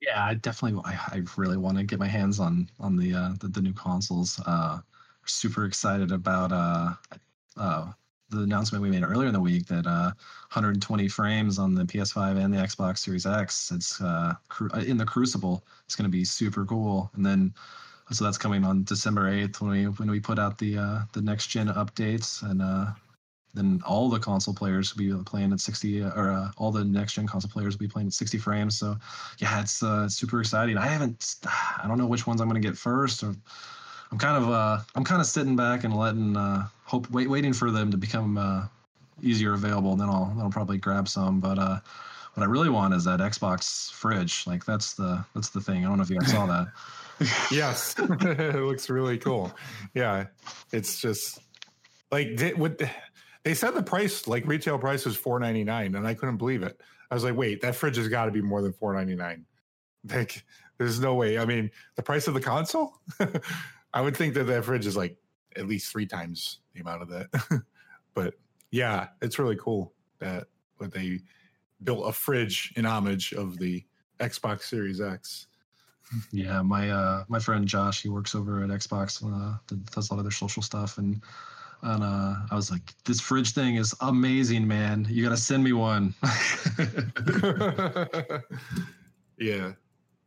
Yeah, I definitely, I, I really want to get my hands on on the uh, the, the new consoles. Uh, super excited about uh, uh, the announcement we made earlier in the week that uh, 120 frames on the PS5 and the Xbox Series X. It's uh, cru- uh, in the Crucible. It's going to be super cool. And then, so that's coming on December 8th when we when we put out the uh, the next gen updates, and uh, then all the console players will be playing at 60, uh, or uh, all the next gen console players will be playing at 60 frames. So, yeah, it's uh, super exciting. I haven't, *sighs* I don't know which ones I'm going to get first, or I'm kind of uh, I'm kind of sitting back and letting uh, hope wait, waiting for them to become uh, easier available. And then I'll then I'll probably grab some. But uh, what I really want is that Xbox fridge. Like that's the that's the thing. I don't know if you guys saw that. *laughs* yes, *laughs* it looks really cool. Yeah, it's just like they, what they said the price like retail price was four ninety nine, and I couldn't believe it. I was like, wait, that fridge has got to be more than four ninety nine. Like, there's no way. I mean, the price of the console. *laughs* I would think that that fridge is like at least three times the amount of that. *laughs* but yeah, it's really cool that what they built a fridge in homage of the Xbox Series X. *laughs* Yeah, my uh my friend Josh, he works over at Xbox, uh, does a lot of their social stuff, and and uh, I was like, this fridge thing is amazing, man. You gotta send me one. *laughs* yeah,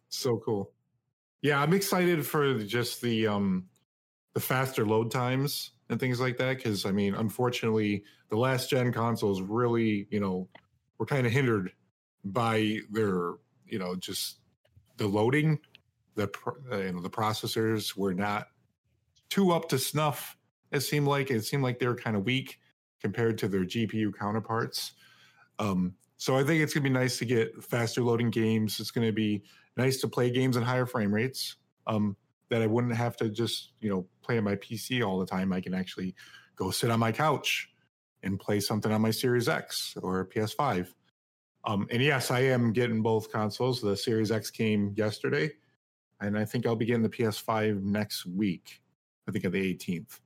so cool. Yeah, I'm excited for just the um the faster load times and things like that. Because I mean, unfortunately, the last gen consoles really, you know, were kind of hindered by their, you know, just the loading. The uh, you know the processors were not too up to snuff. It seemed like it seemed like they were kind of weak compared to their GPU counterparts. Um, so I think it's gonna be nice to get faster loading games. It's gonna be nice to play games in higher frame rates. Um, that I wouldn't have to just you know play on my PC all the time. I can actually go sit on my couch and play something on my Series X or PS5. Um, and yes, I am getting both consoles. The Series X came yesterday, and I think I'll be getting the PS5 next week. I think on the 18th.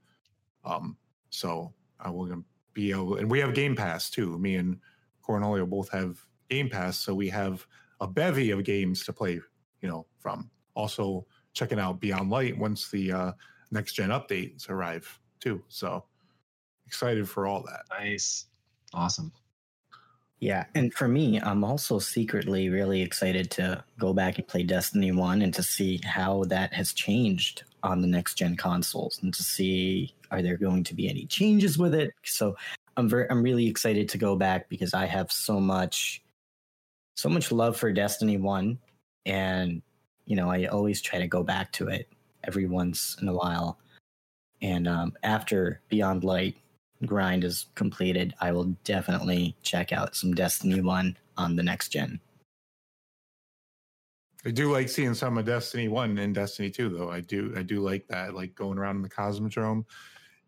Um, so I will be able, and we have Game Pass too. Me and Cornholio both have Game Pass, so we have a bevy of games to play. You know, from also checking out Beyond Light once the uh, next gen updates arrive too. So excited for all that. Nice. Awesome. Yeah, and for me, I'm also secretly really excited to go back and play Destiny 1 and to see how that has changed on the next gen consoles and to see are there going to be any changes with it. So I'm very I'm really excited to go back because I have so much so much love for Destiny 1 and you know, I always try to go back to it every once in a while. And um, after Beyond Light grind is completed, I will definitely check out some Destiny 1 on the next gen. I do like seeing some of Destiny 1 and Destiny 2 though. I do I do like that like going around in the Cosmodrome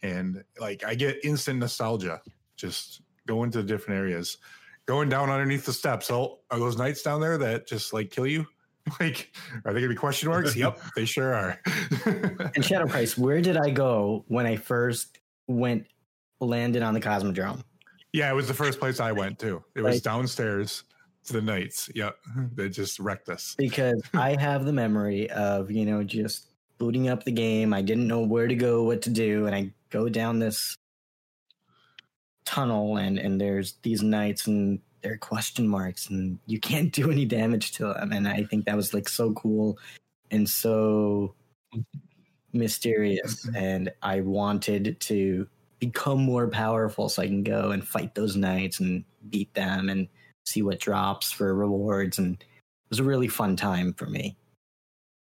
and like I get instant nostalgia just going to different areas. Going down underneath the steps. Oh, are those knights down there that just like kill you? *laughs* Like, are they gonna be question marks? *laughs* yep, they sure are. and Shadow Price, where did I go when I first went landed on the Cosmodrome? Yeah, it was the first place I went to. It was downstairs to the Knights. Yep, *laughs* they just wrecked us. Because I have the memory of you know just booting up the game. I didn't know where to go, what to do, and I go down this tunnel, and and there's these knights, and they're question marks and you can't do any damage to them. And I think that was like so cool and so mysterious. And I wanted to become more powerful so I can go and fight those knights and beat them and see what drops for rewards. And it was a really fun time for me.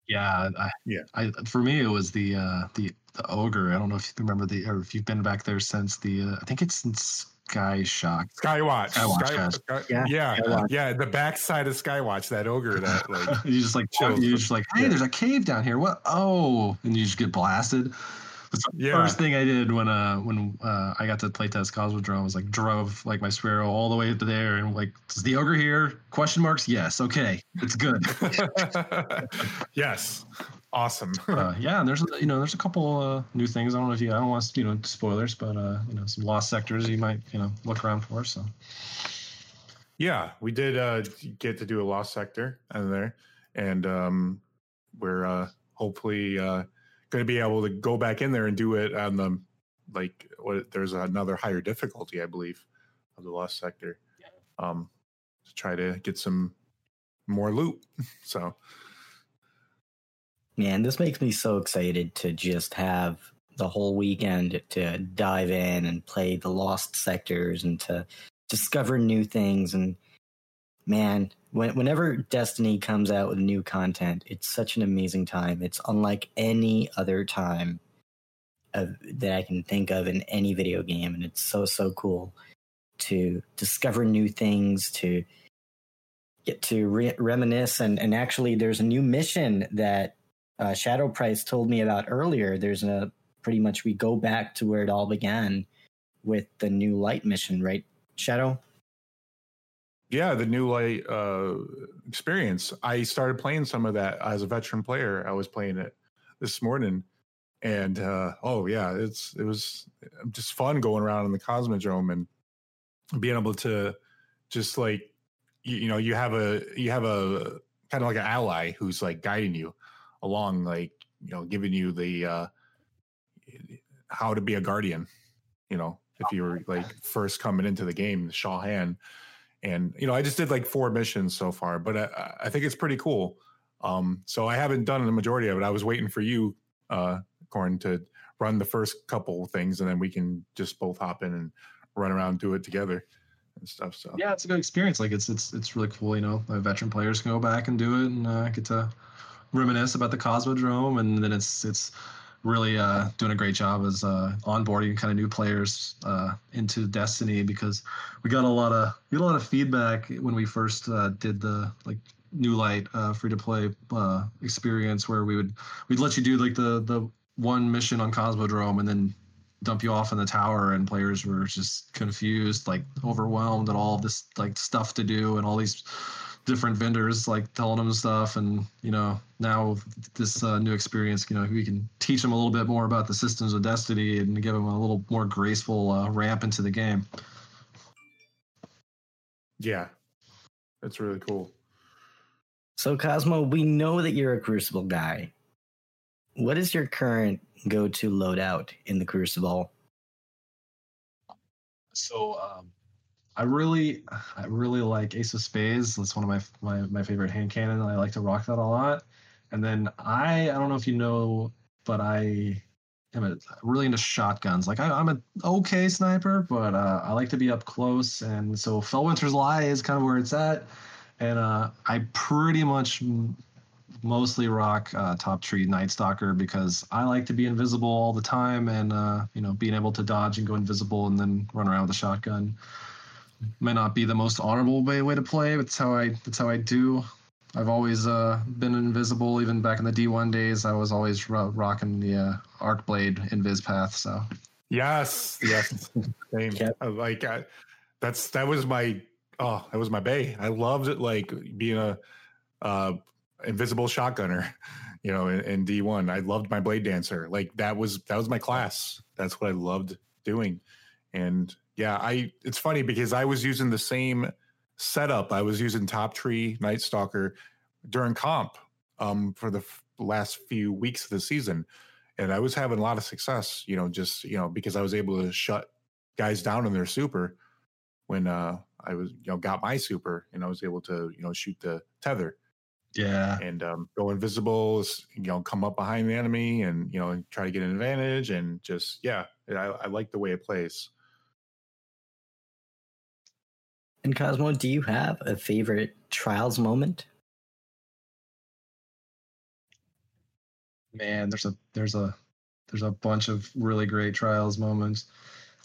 Yeah, I, yeah. I for me it was the uh the the ogre. I don't know if you remember the or if you've been back there since the uh, I think it's since Sky Shock. Skywatch. Skywatch. Sky, yeah, yeah, Skywatch. yeah. The backside of Skywatch, that ogre that *laughs* like you just like you just like, hey, there's a cave down here. What? Oh, and you just get blasted. That's the yeah. first thing I did when uh when uh I got to playtest Cosmodrome was like drove like my Sparrow all the way to there and like is the ogre here? Question marks? Yes. Okay, it's good. *laughs* *laughs* yes awesome. uh, yeah, and there's you know there's a couple uh, new things. I don't know if you I don't want you know spoilers, but uh, you know some lost sectors you might you know look around for. So yeah, we did uh, get to do a lost sector in there, and um, we're uh, hopefully uh, going to be able to go back in there and do it on the like what there's another higher difficulty, I believe, of the lost sector. Um, to try to get some more loot. *laughs* so Man, this makes me so excited to just have the whole weekend to dive in and play the lost sectors and to discover new things. And man, when, whenever Destiny comes out with new content, it's such an amazing time. It's unlike any other time of, that I can think of in any video game. And it's so, so cool to discover new things, to get to re- reminisce. And, and actually, there's a new mission that uh, Shadow Price told me about earlier, there's a pretty much we go back to where it all began with the new light mission, right? Shadow. Yeah, the new light uh, experience. I started playing some of that as a veteran player. I was playing it this morning, and uh, oh yeah, it's it was just fun going around in the Cosmodrome and being able to just like you, you know you have a you have a kind of like an ally who's like guiding you along, like you know, giving you the uh, how to be a guardian. You know, if you were like first coming into the game, Shaw Han. And you know, I just did like four missions so far, but I, I think it's pretty cool. Um, so I haven't done the majority of it. I was waiting for you, uh, Corn, to run the first couple things, and then we can just both hop in and run around do it together and stuff. So yeah, it's a good experience. Like it's it's it's really cool. You know, veteran players can go back and do it and uh, get to reminisce about the Cosmodrome, and then it's it's really uh, doing a great job as uh, onboarding kind of new players uh, into Destiny because we got a lot of we got a lot of feedback when we first uh, did the like new light uh, free to play uh, experience where we would we'd let you do like the the one mission on Cosmodrome and then dump you off in the tower and players were just confused like overwhelmed at all this like stuff to do and all these different vendors like telling them stuff and you know now this uh, new experience you know we can teach them a little bit more about the systems of destiny and give them a little more graceful uh, ramp into the game. Yeah. That's really cool. So cozmo we know that you're a crucible guy. What is your current go-to loadout in the crucible? So um I really, I really like Ace of Spades. That's one of my my my favorite hand cannon. I like to rock that a lot. And then I, I don't know if you know, but I am a, really into shotguns. Like I, am an okay sniper, but uh, I like to be up close. And so Felwinter's Lie is kind of where it's at. And uh, I pretty much mostly rock uh, top tree Night Stalker because I like to be invisible all the time, and uh, you know, being able to dodge and go invisible and then run around with a shotgun might not be the most honorable way, way to play, but it's how I that's how I do. I've always uh, been invisible, even back in the D1 days. I was always ro- rocking the uh, Arc Blade Invis path. So yes, yes, *laughs* same. Yep. Like I, that's that was my oh that was my bay. I loved it, like being a uh, invisible shotgunner. *laughs* You know, in, in D1, I loved my blade dancer. Like that was that was my class. That's what I loved doing, and yeah, I it's funny because I was using the same setup. I was using Top Tree Night Stalker during comp um, for the f- last few weeks of the season, and I was having a lot of success. You know, just you know because I was able to shut guys down in their super when uh, I was you know got my super and I was able to you know shoot the tether. Yeah, and um, go invisible. You know, come up behind the enemy and you know try to get an advantage and just yeah, I, I like the way it plays. And Cozmo, do you have a favorite trials moment? Man, there's a there's a there's a bunch of really great trials moments.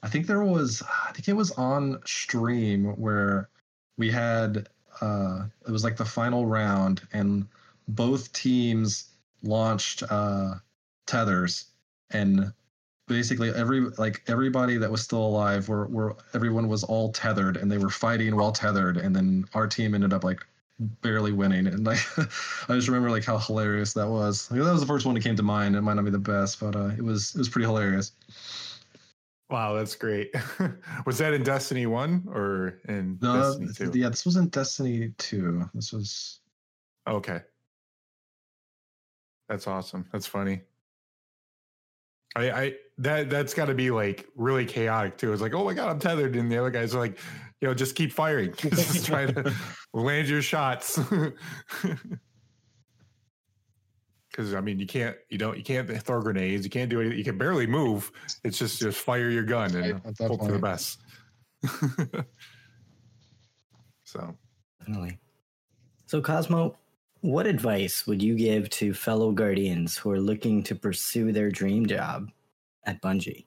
I think there was I think it was on stream where we had uh it was like the final round and both teams launched uh tethers and basically every like everybody that was still alive were were everyone was all tethered and they were fighting while tethered and then our team ended up like barely winning and like *laughs* I just remember like how hilarious that was. Like, that was the first one that came to mind. It might not be the best, but uh, it was it was pretty hilarious. Wow, that's great. *laughs* was that in Destiny One or in no, Destiny Two? Yeah, this was in Destiny Two. This was okay. That's awesome. That's funny. I, I that that's got to be like really chaotic too. It's like, oh my god, I'm tethered, and the other guys are like, you know, just keep firing, *laughs* just try to *laughs* land your shots. *laughs* Because I mean, you can't, you don't, you can't throw grenades, you can't do anything, you can barely move. It's just just fire your gun and hope for the best. so, definitely. So, Cozmo, what advice would you give to fellow guardians who are looking to pursue their dream job at Bungie?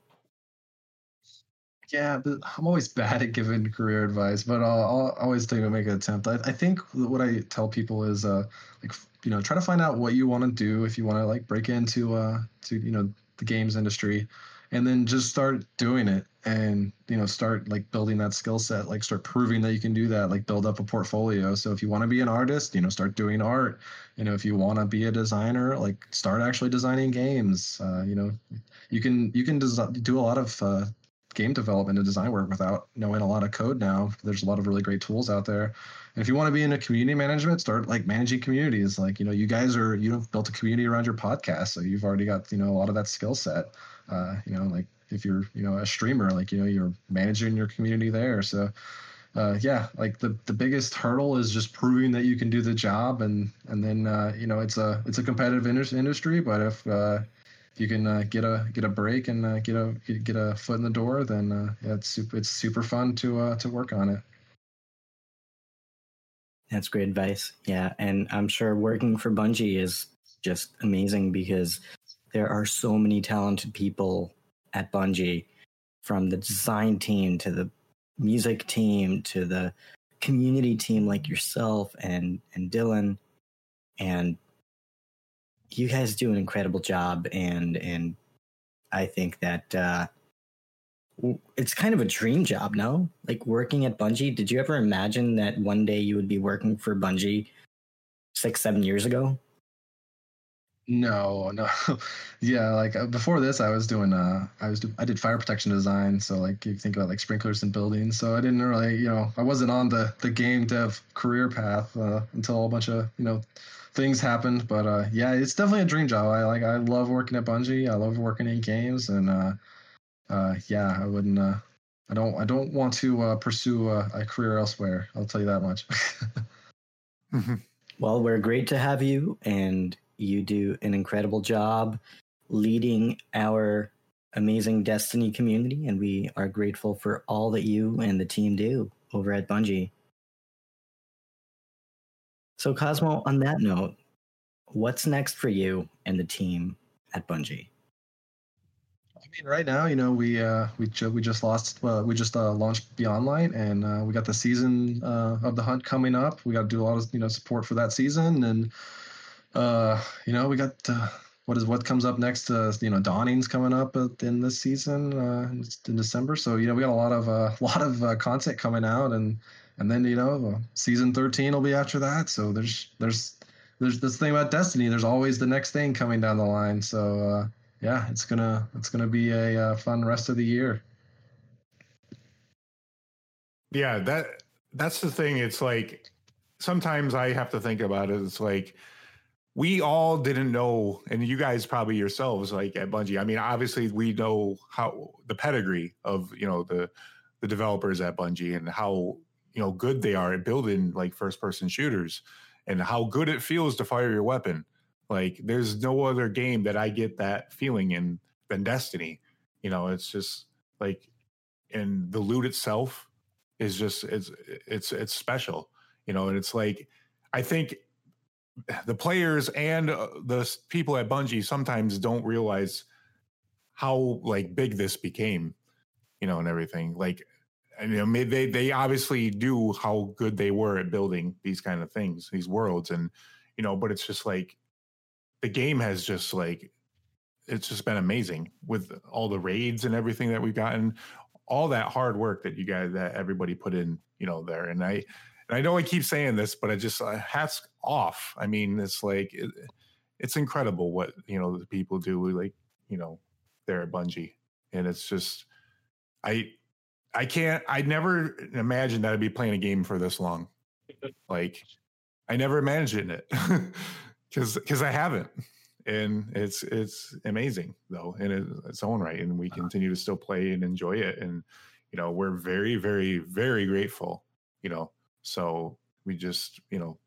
Yeah, I'm always bad at giving career advice, but I'll, I'll always take make an attempt. I, I, think what I tell people is, uh, like, you know, try to find out what you want to do if you want to like break into, uh, to you know, the games industry, and then just start doing it and you know start like building that skill set like start proving that you can do that like build up a portfolio. So if you want to be an artist you know start doing art. You know if you want to be a designer like start actually designing games. Uh, you know you can you can des- do a lot of uh, game development and design work without knowing a lot of code now. There's a lot of really great tools out there. And if you want to be in a community management start like managing communities. Like you know you guys are you've built a community around your podcast so you've already got you know a lot of that skill set uh, you know, like if you're, you know, a streamer, like, you know, you're managing your community there. So, uh, yeah, like the, the biggest hurdle is just proving that you can do the job. And, and then, uh, you know, it's a, it's a competitive industry, but if, uh, if you can uh, get a get a break and uh, get a get a foot in the door, then uh, yeah, it's super it's super fun to uh, to work on it. That's great advice. Yeah, and I'm sure working for Bungie is just amazing because there are so many talented people at Bungie, from the design team to the music team to the community team like yourself and and Dylan and you guys do an incredible job and and I think that uh it's kind of a dream job, no? Like working at Bungie. Did you ever imagine that one day you would be working for Bungie six, seven years ago? No, no, *laughs* yeah. Like uh, before this, I was doing. Uh, I was. I did fire protection design. So like you think about like sprinklers in buildings. So I didn't really, you know, I wasn't on the the game dev career path uh, until a bunch of you know things happened. But uh, yeah, it's definitely a dream job. I like. I love working at Bungie. I love working in games, and uh, uh, yeah, I wouldn't. Uh, I don't. I don't want to uh, pursue a, a career elsewhere. I'll tell you that much. *laughs* *laughs* well, we're great to have you, and you do an incredible job leading our amazing Destiny community, and we are grateful for all that you and the team do over at Bungie. So, Cozmo, on that note, what's next for you and the team at Bungie? I mean, right now, you know, we uh, we ju- we just lost, uh, we just uh, launched BeyondLight, and uh, we got the season uh, of the hunt coming up. We got to do a lot of you know support for that season, and uh, you know, we got uh, what is what comes up next? Uh, you know, Dawning's coming up in this season uh, in December. So you know, we got a lot of a uh, *laughs* lot of uh, content coming out, and and then you know, season thirteen will be after that. So there's there's there's this thing about Destiny. There's always the next thing coming down the line. So uh, yeah, it's gonna it's gonna be a fun rest of the year. Yeah, that that's the thing. It's like sometimes I have to think about it. It's like we all didn't know, and you guys probably yourselves, like at Bungie. I mean, obviously, we know how the pedigree of you know the the developers at Bungie and how you know good they are at building like first person shooters and how good it feels to fire your weapon. Like, there's no other game that I get that feeling in than Destiny. You know, it's just like, and the loot itself is just it's it's it's special. You know, and it's like I think the players and uh, the people at Bungie sometimes don't realize how like big this became, you know, and everything. Like, you know, they they obviously do how good they were at building these kind of things, these worlds, and you know, but it's just like the game has just like it's just been amazing with all the raids and everything that we've gotten, all that hard work that you guys that everybody put in, you know, there, and I and I know I keep saying this, but I just uh, hats off. I mean, it's like it, it's incredible what you know the people do. Like you know, they're at Bungie, and it's just I I can't. I never imagined that I'd be playing a game for this long. like I never imagined it *laughs* because because I haven't, and it's it's amazing though in its own right, and we uh-huh. continue to still play and enjoy it, and you know we're very very very grateful. You know so we just, you know,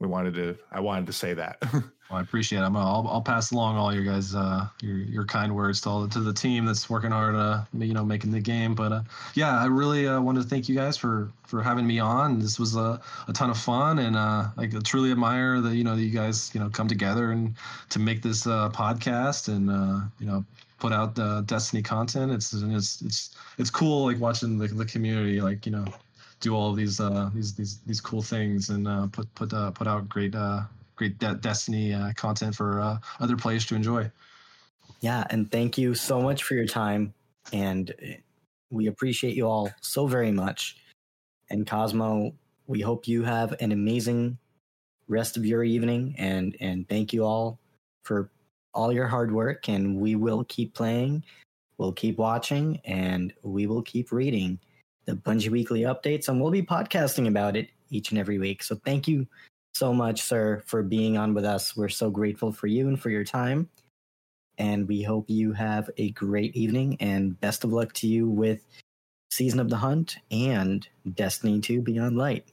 we wanted to. I wanted to say that. *laughs* well, I appreciate it. I'm. I'll, I'll pass along all your guys, uh, your your kind words to all to the team that's working hard, uh, you know, making the game. But uh, yeah, I really uh, wanted to thank you guys for for having me on. This was a, a ton of fun, and uh, I truly admire that you know that you guys you know come together and to make this uh, podcast and uh, you know put out the Destiny content. It's it's it's it's cool like watching the the community like you know do all these uh, these these these cool things and uh, put put uh, put out great uh, great De- Destiny uh, content for uh, other players to enjoy. Yeah, and thank you so much for your time. And we appreciate you all so very much. And Cozmo, we hope you have an amazing rest of your evening and and thank you all for all your hard work and we will keep playing we'll keep watching and we will keep reading the Bungie Weekly updates and we'll be podcasting about it each and every week. So thank you so much, sir, for being on with us. We're so grateful for you and for your time. And we hope you have a great evening and best of luck to you with Season of the Hunt and Destiny 2 Beyond Light.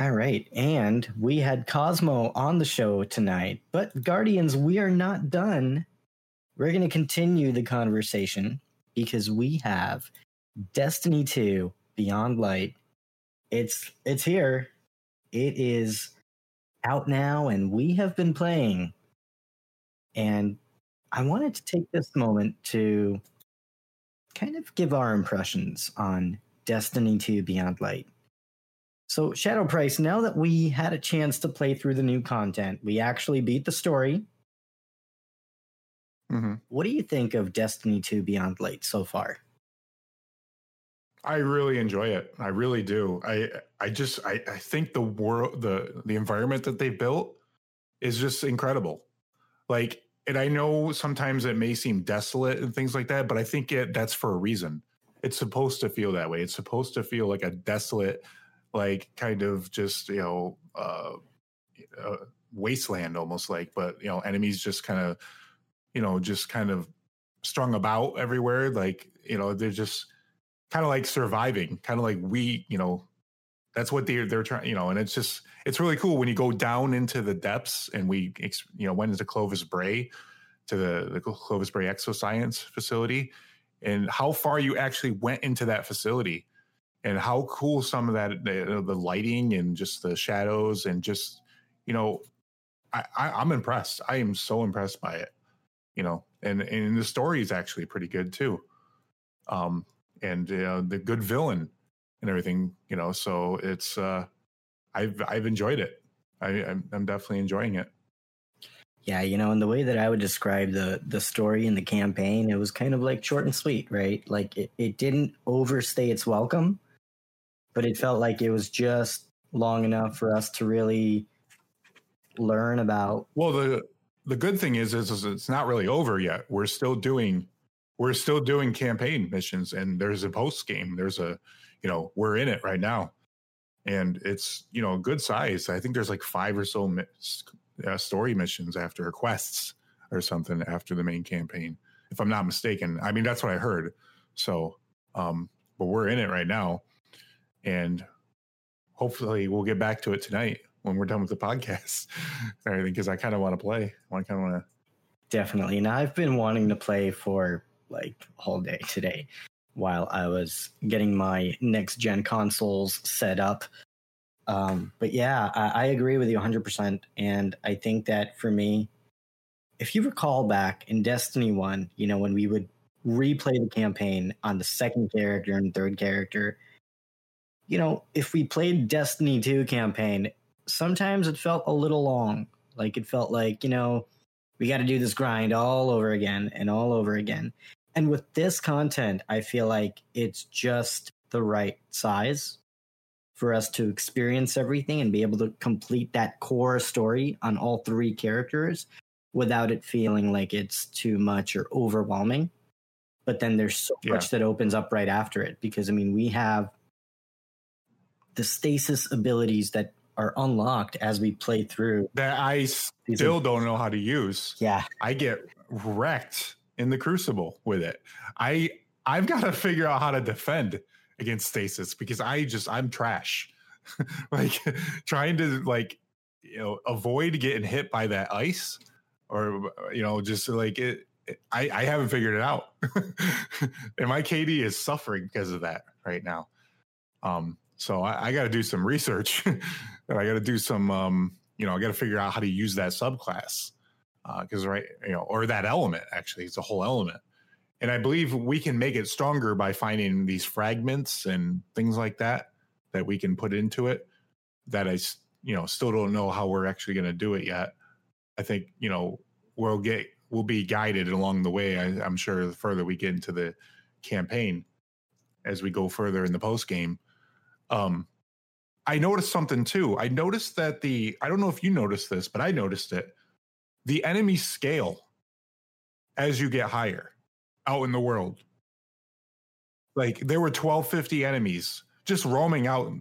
All right. And we had Cozmo on the show tonight, but Guardians, we are not done. We're going to continue the conversation because we have Destiny 2 Beyond Light. It's it's here. It is out now and we have been playing. And I wanted to take this moment to kind of give our impressions on Destiny 2 Beyond Light. So, Shadow Price, now that we had a chance to play through the new content, we actually beat the story. Mm-hmm. What do you think of Destiny 2 Beyond Light so far? I really enjoy it. I really do. I I just I, I think the world the the environment that they built is just incredible. Like and I know sometimes it may seem desolate and things like that, but I think it that's for a reason. It's supposed to feel that way. It's supposed to feel like a desolate like kind of just you know uh, uh wasteland almost like but you know enemies just kind of you know just kind of strung about everywhere like you know they're just kind of like surviving kind of like we you know that's what they're they're trying you know and it's just it's really cool when you go down into the depths and we you know went into clovis bray to the the clovis bray exoscience facility and how far you actually went into that facility and how cool some of that the, the lighting and just the shadows and just you know I, I I'm impressed. I am so impressed by it you know and and the story is actually pretty good too. Um and uh, the good villain and everything you know so it's uh i've i've enjoyed it i i'm, I'm definitely enjoying it yeah, you know, in the way that I would describe the the story and the campaign, it was kind of like short and sweet, right? Like it, it didn't overstay its welcome, but it felt like it was just long enough for us to really learn about. Well, the the good thing is, is, is it's not really over yet. We're still doing we're still doing campaign missions, and there's a post game. There's a you know we're in it right now, and it's you know a good size. I think there's like five or so uh, story missions after quests or something after the main campaign, if I'm not mistaken. I mean that's what I heard. So, um, but we're in it right now and hopefully we'll get back to it tonight when we're done with the podcast *laughs* everything because I kind of want to play. I kind of want to. Definitely, and I've been wanting to play for like all day today while I was getting my next gen consoles set up. Um, but yeah, I, I agree with you 100%. And I think that for me, if you recall back in Destiny 1, you know, when we would replay the campaign on the second character and third character, you know, if we played Destiny 2 campaign, sometimes it felt a little long. Like it felt like, you know, we got to do this grind all over again and all over again. And with this content, I feel like it's just the right size for us to experience everything and be able to complete that core story on all three characters without it feeling like it's too much or overwhelming. But then there's so yeah. much that opens up right after it because I mean, we have the stasis abilities that are unlocked as we play through. That I still don't know how to use. Yeah. I get wrecked in the crucible with it. I I've got to figure out how to defend against stasis because I just I'm trash. *laughs* like trying to like you know avoid getting hit by that ice or you know just like it I, I haven't figured it out. *laughs* and my KD is suffering because of that right now. Um, so I, I got to do some research, *laughs* and I got to do some, um, you know, I got to figure out how to use that subclass because uh, right, you know, or that element actually, it's a whole element. And I believe we can make it stronger by finding these fragments and things like that that we can put into it. That I, you know, still don't know how we're actually going to do it yet. I think you know we'll get we'll be guided along the way. I, am sure the further we get into the campaign, as we go further in the post game. Um, I noticed something too. I noticed that the I don't know if you noticed this, but I noticed it. The enemy scale as you get higher out in the world. Like there were 1250 enemies just roaming out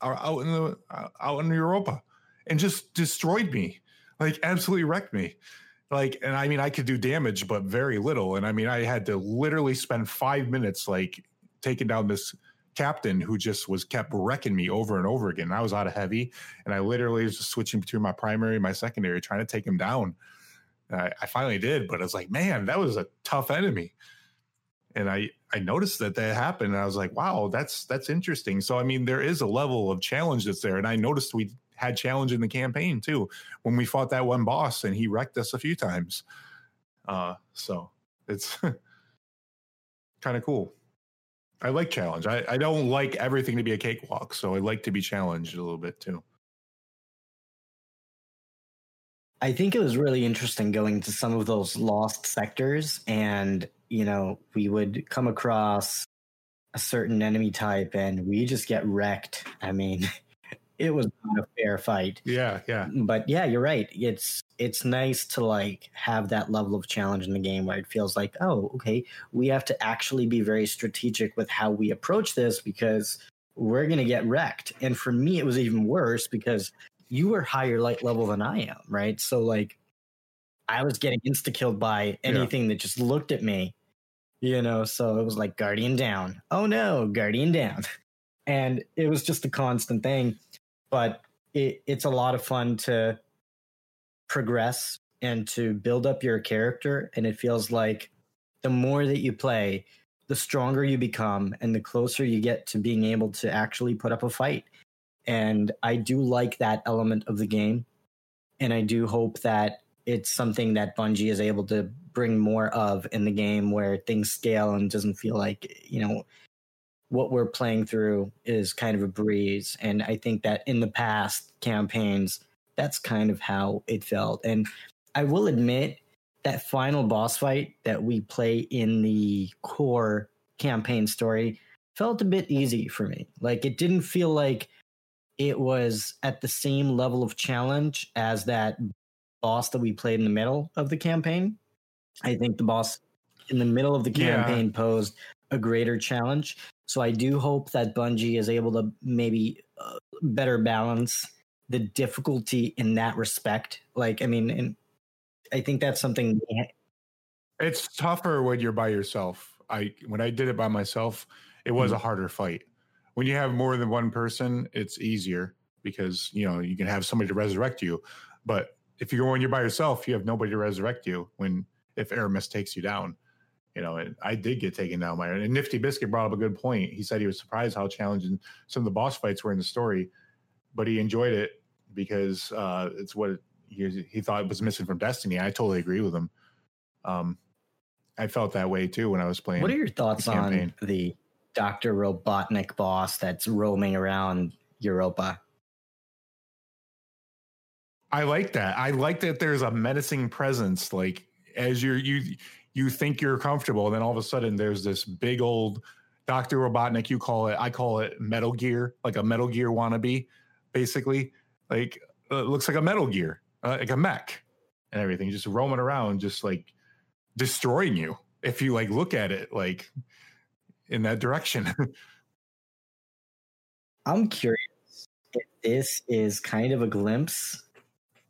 uh, out in the uh, out in Europa and just destroyed me. Like absolutely wrecked me. Like and I mean I could do damage but very little and I mean I had to literally spend 5 minutes like taking down this captain who just was kept wrecking me over and over again. I was out of heavy, and I literally was just switching between my primary and my secondary, trying to take him down. I, I, finally did, but I was like, man, that was a tough enemy. And I I noticed that that happened, and I was like, wow, that's that's interesting. So I mean, there is a level of challenge that's there, and I noticed we had challenge in the campaign too when we fought that one boss, and he wrecked us a few times. Uh, so it's *laughs* kind of cool. I like challenge. I, I don't like everything to be a cakewalk, so I like to be challenged a little bit too. I think it was really interesting going to some of those lost sectors, and you know, we would come across a certain enemy type, and we just get wrecked. I mean, *laughs* it was not a fair fight. Yeah, yeah. But yeah, you're right. It's it's nice to like have that level of challenge in the game where it feels like, oh, okay, we have to actually be very strategic with how we approach this because we're gonna get wrecked. And for me, it was even worse because you were higher light level than I am, right? So like I was getting insta killed by anything yeah. that just looked at me. You know, so it was like guardian down. Oh no, guardian down. *laughs* And it was just a constant thing but it, it's a lot of fun to progress and to build up your character. And it feels like the more that you play, the stronger you become and the closer you get to being able to actually put up a fight. And I do like that element of the game. And I do hope that it's something that Bungie is able to bring more of in the game where things scale and doesn't feel like, you know, what we're playing through is kind of a breeze. And I think that in the past campaigns, that's kind of how it felt. And I will admit that final boss fight that we play in the core campaign story felt a bit easy for me. Like it didn't feel like it was at the same level of challenge as that boss that we played in the middle of the campaign. I think the boss in the middle of the campaign yeah. posed a greater challenge. So I do hope that Bungie is able to maybe uh, better balance the difficulty in that respect. Like, I mean, and I think that's something. It's tougher when you're by yourself. I when I did it by myself, it was mm-hmm. a harder fight. When you have more than one person, it's easier because you know you can have somebody to resurrect you. But if you go when you're by yourself, you have nobody to resurrect you when if Eramis takes you down you know, and I did get taken down by it. And Nifty Biscuit brought up a good point. He said he was surprised how challenging some of the boss fights were in the story, but he enjoyed it because uh, it's what he, he thought was missing from Destiny. I totally agree with him. Um, I felt that way too when I was playing. What are your thoughts the on the Doctor Robotnik boss that's roaming around Europa? I like that. I like that there's a menacing presence. Like as you're you you think you're comfortable, and then all of a sudden there's this big old Doctor Robotnik. You call it, I call it Metal Gear, like a Metal Gear wannabe, basically. Like uh, looks like a Metal Gear, uh, like a mech, and everything, just roaming around, just like destroying you if you like look at it like in that direction. *laughs* I'm curious if this is kind of a glimpse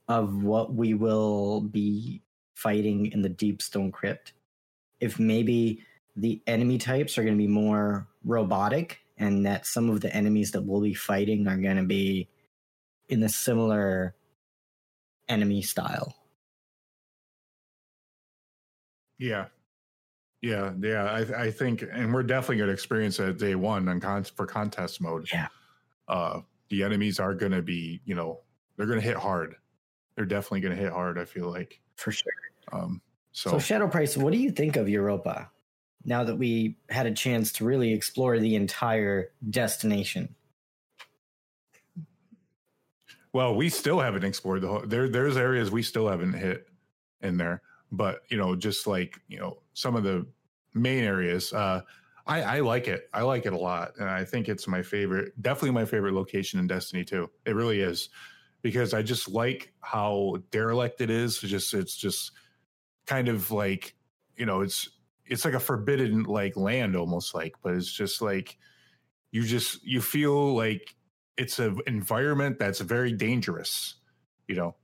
of what we will be fighting in the deep stone crypt if maybe the enemy types are going to be more robotic and that some of the enemies that we'll be fighting are going to be in a similar enemy style. Yeah. Yeah, yeah, I, I think, and we're definitely going to experience it day one on con- for contest mode. Yeah, uh, the enemies are going to be, you know, they're going to hit hard. They're definitely going to hit hard. I feel like for sure. Um, so, so Shadow Price, what do you think of Europa? Now that we had a chance to really explore the entire destination. Well, we still haven't explored the whole. There, there's areas we still haven't hit in there. but you know, just like you know, some of the main areas. Uh, I, I like it. I like it a lot, and I think it's my favorite. Definitely my favorite location in Destiny 2. It really is because I just like how derelict it is. It's just it's just kind of like you know it's it's like a forbidden like land almost like, but it's just like you just you feel like it's an environment that's very dangerous, you know,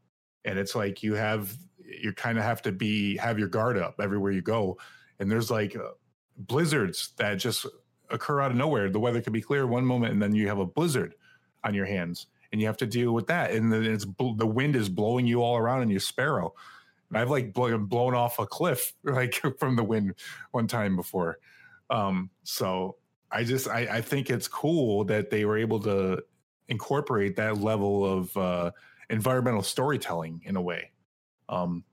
and it's like you have you kind of have to be have your guard up everywhere you go, and there's like uh, blizzards that just occur out of nowhere. The weather could be clear one moment, and then you have a blizzard on your hands, and you have to deal with that. And then it's the wind is blowing you all around, and you sparrow. And I've like blown off a cliff *laughs* like from the wind one time before. Um, so I just I, I think it's cool that they were able to incorporate that level of uh, environmental storytelling in a way. Um,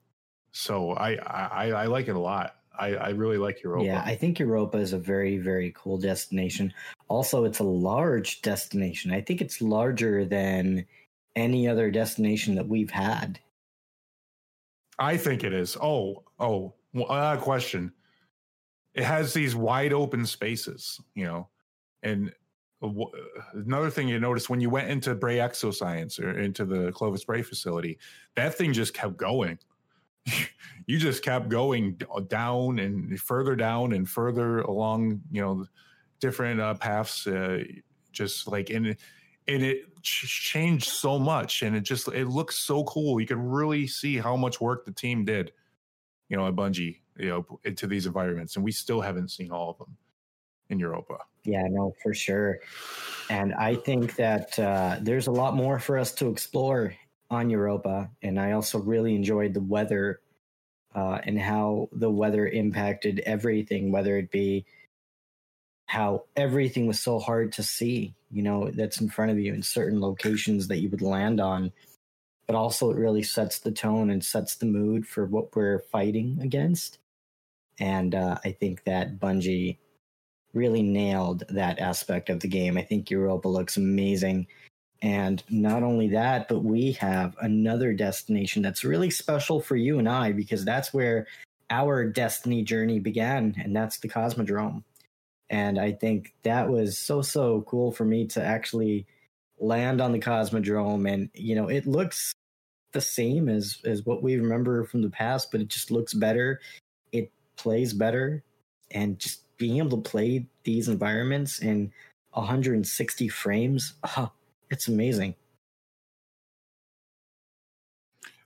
so I, I I like it a lot. I, I really like Europa. Yeah, I think Europa is a very, very cool destination. Also, it's a large destination. I think it's larger than any other destination that we've had. I think it is. Oh, oh, uh, question. It has these wide open spaces, you know, and w- another thing you notice when you went into Bray Exoscience or into the Clovis Bray facility, that thing just kept going. *laughs* you just kept going down and further down and further along, you know, different uh, paths. Uh, just like and and it changed so much, and it just it looks so cool. You can really see how much work the team did, you know, at Bungie, you know, into these environments, and we still haven't seen all of them in Europa. Yeah, no, for sure. And I think that uh, there's a lot more for us to explore on Europa, and I also really enjoyed the weather uh, and how the weather impacted everything, whether it be how everything was so hard to see, you know, that's in front of you in certain locations that you would land on. But also, it really sets the tone and sets the mood for what we're fighting against. And uh, I think that Bungie really nailed that aspect of the game. I think Europa looks amazing. And not only that, but we have another destination that's really special for you and I because that's where our destiny journey began, and that's the Cosmodrome. And I think that was so, so cool for me to actually land on the Cosmodrome. And, you know, it looks the same as, as what we remember from the past, but it just looks better. It plays better. And just being able to play these environments in 160 frames, *laughs* it's amazing.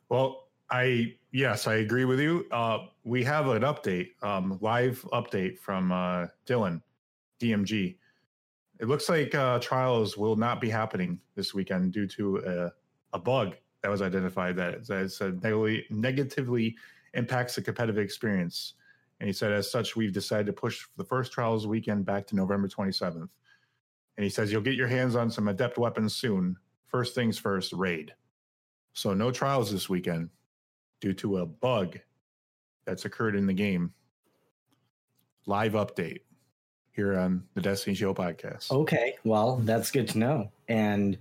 Well, I yes, I agree with you. Uh, we have an update, um, live update from uh, Dylan, DMG. It looks like uh, trials will not be happening this weekend due to a, a bug that was identified that, that said negatively, negatively impacts the competitive experience. And he said, as such, we've decided to push the first trials weekend back to November 27th. And he says, You'll get your hands on some adept weapons soon. First things first, raid. So, no trials this weekend due to a bug that's occurred in the game. Live update here on the Destiny Show podcast. Okay. Well, that's good to know. And,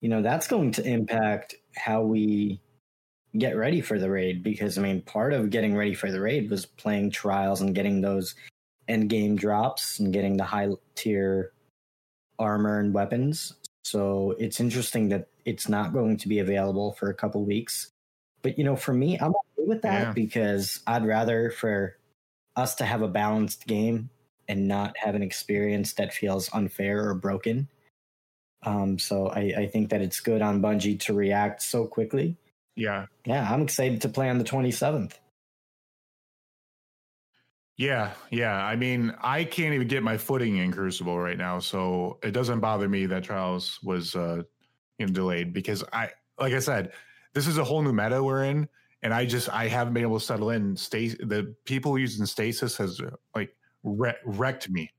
you know, that's going to impact how we get ready for the raid because, I mean, part of getting ready for the raid was playing trials and getting those end game drops and getting the high tier armor and weapons. So it's interesting that it's not going to be available for a couple weeks. But you know, for me, I'm okay with that yeah. because I'd rather for us to have a balanced game and not have an experience that feels unfair or broken. Um, so I, I think that it's good on Bungie to react so quickly. Yeah. Yeah, I'm excited to play on the 27th. Yeah, yeah. I mean, I can't even get my footing in Crucible right now, so it doesn't bother me that Trials was uh, you know, delayed because I, like I said, this is a whole new meta we're in, and I just I haven't been able to settle in. Stay the people using stasis has like wre- wrecked me,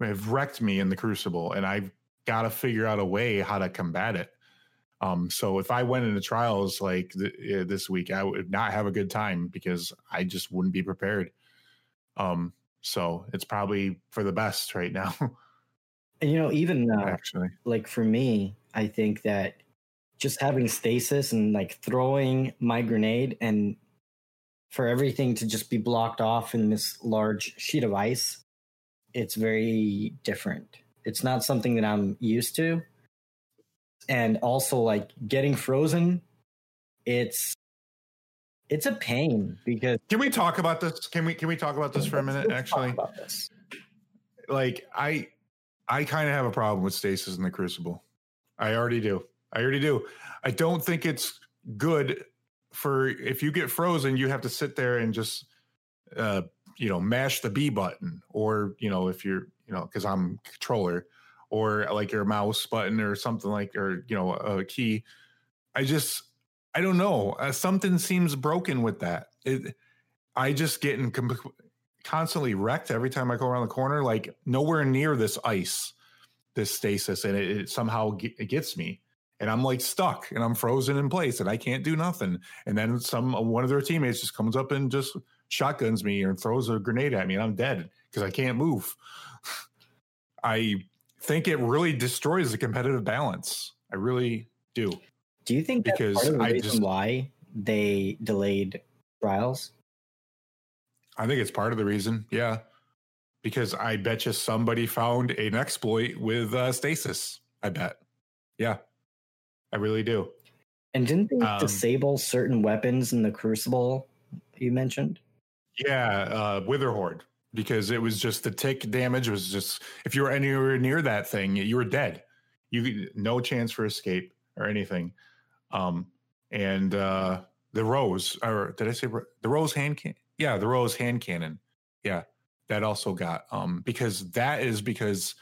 have wrecked me in the Crucible, and I've got to figure out a way how to combat it. Um, so if I went into trials like th- this week, I would not have a good time because I just wouldn't be prepared. Um, so it's probably for the best right now. *laughs* and you know, even uh, actually, like for me, I think that just having stasis and like throwing my grenade and for everything to just be blocked off in this large sheet of ice, it's very different. It's not something that I'm used to. And also like getting frozen, it's it's a pain because Can we talk about this? Can we can we talk about this for a minute actually? about this. Like I I kind of have a problem with stasis in the crucible. I already do. I already do. I don't think it's good for if you get frozen, you have to sit there and just uh you know mash the B button or you know if you're you know because I'm controller or like your mouse button or something like or you know a key. I just I don't know. Uh, something seems broken with that. It, I just getting com- constantly wrecked every time I go around the corner. Like nowhere near this ice, this stasis, and it, it somehow it gets me, and I'm like stuck, and I'm frozen in place, and I can't do nothing. And then some one of their teammates just comes up and just shotguns me and throws a grenade at me, and I'm dead because I can't move. *sighs* I think it really destroys the competitive balance. I really do. Do you think that's Because part of the I reason just- why they delayed trials? I think it's part of the reason. Yeah. Because I bet you somebody found an exploit with uh, stasis. I bet. Yeah. I really do. And didn't they Um, disable certain weapons in the Crucible you mentioned? Yeah. Uh, Witherhoard. Because it was just the tick damage was just, if you were anywhere near that thing, you were dead. You no chance for escape or anything. Um, and uh, the rose, or did I say the rose hand can? Yeah, the rose hand cannon. Yeah, that also got um because that is because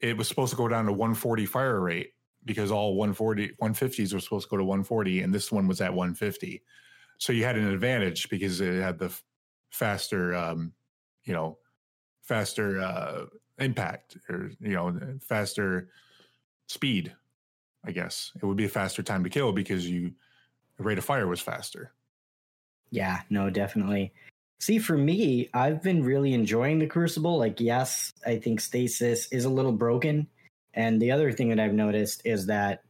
it was supposed to go down to 140 fire rate because all 140 150s were supposed to go to 140 and this one was at 150 so you had an advantage because it had the f- faster um you know faster uh impact or you know faster speed i guess it would be a faster time to kill because you the rate of fire was faster Yeah, no, definitely. See, for me, I've been really enjoying the Crucible. Like, yes, I think Stasis is a little broken. And the other thing that I've noticed is that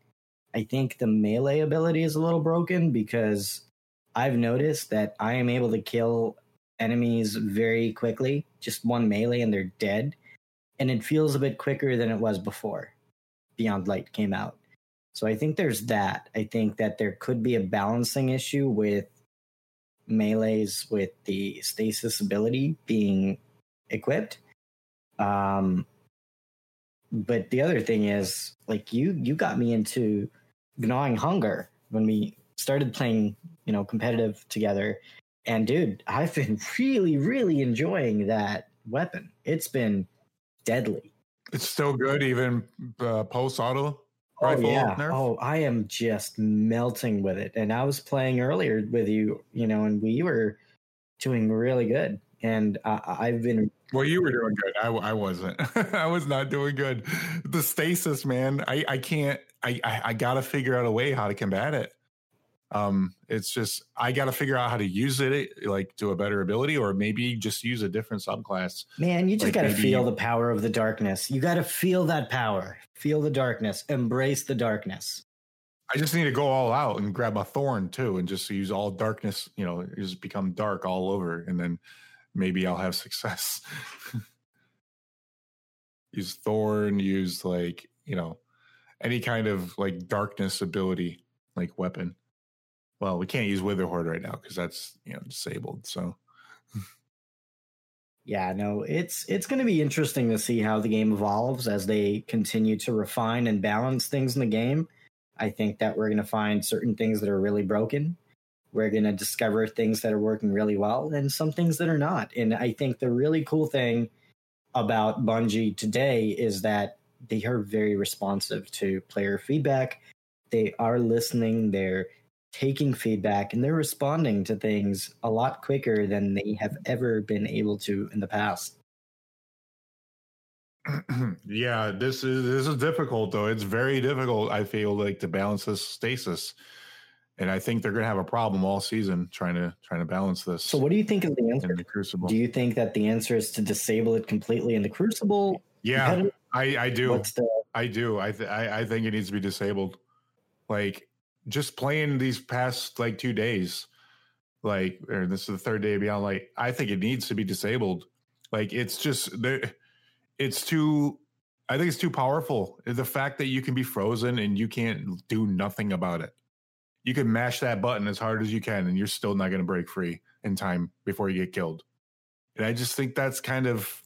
I think the melee ability is a little broken because I've noticed that I am able to kill enemies very quickly, just one melee and they're dead. And it feels a bit quicker than it was before Beyond Light came out. So I think there's that. I think that there could be a balancing issue with melees with the stasis ability being equipped. Um, but the other thing is, like you, you got me into gnawing hunger when we started playing, you know, competitive together. And dude, I've been *laughs* really, really enjoying that weapon. It's been deadly. it's still good even uh, post auto Oh rifle yeah. nerf Oh, I am just melting with it. And I was playing earlier with you, you know, and we were doing really good. And I, I've been Well, you were doing good. I, I wasn't. *laughs* I was not doing good. The stasis, man. I, I can't. I, I I gotta figure out a way how to combat it. Um, it's just I gotta figure out how to use it like to a better ability, or maybe just use a different subclass. Man, you just Like got to feel the power of the darkness. You got to feel that power. Feel the darkness. Embrace the darkness. I just need to go all out and grab a thorn too, and just use all darkness. You know, just become dark all over, and then maybe I'll have success. *laughs* use thorn. Use like you know any kind of like darkness ability, like weapon. Well, we can't use Witherhoard right now because that's you know disabled. So Yeah, no, it's it's going to be interesting to see how the game evolves as they continue to refine and balance things in the game. I think that we're going to find certain things that are really broken. We're going to discover things that are working really well and some things that are not. And I think the really cool thing about Bungie today is that they are very responsive to player feedback. They are listening, they're taking feedback, and they're responding to things a lot quicker than they have ever been able to in the past. *clears throat* yeah, this is this is difficult though. It's very difficult. I feel like to balance this stasis, and I think they're going to have a problem all season trying to trying to balance this. So, what do you think is the answer? in the Crucible? Do you think that the answer is to disable it completely in the Crucible? yeah, I I do. The I do. I, th- I I think it needs to be disabled. Like just playing these past like two days, like or this is the third day beyond light i think it needs to be disabled like it's just there it's too i think it's too powerful the fact that you can be frozen and you can't do nothing about it you can mash that button as hard as you can and you're still not going to break free in time before you get killed and i just think that's kind of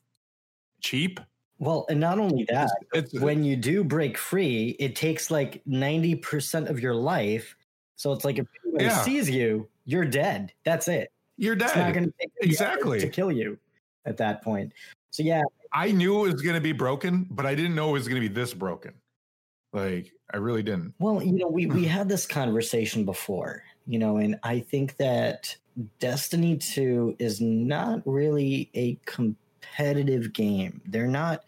cheap well, and not only that, it's, it's, when you do break free, it takes like 90% of your life. So it's like if anyone yeah. sees you, you're dead. That's it. You're dead. It's not going to take exactly to kill you at that point. So yeah, I knew it was going to be broken, but I didn't know it was going to be this broken. Like I really didn't. Well, you know, we we *laughs* had this conversation before, you know, and I think that Destiny 2 is not really a competitive game. They're not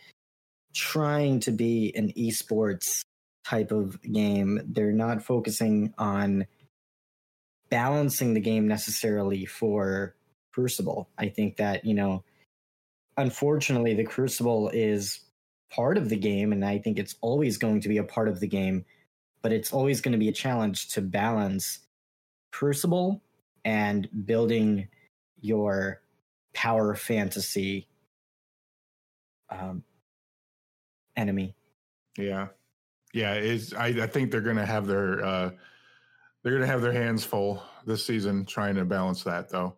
trying to be an esports type of game. They're not focusing on balancing the game necessarily for Crucible. I think that, you know, unfortunately, the Crucible is part of the game, and I think it's always going to be a part of the game, but it's always going to be a challenge to balance Crucible and building your power fantasy um, enemy. Yeah, yeah. Is I, I think they're going to have their uh, they're going to have their hands full this season trying to balance that though,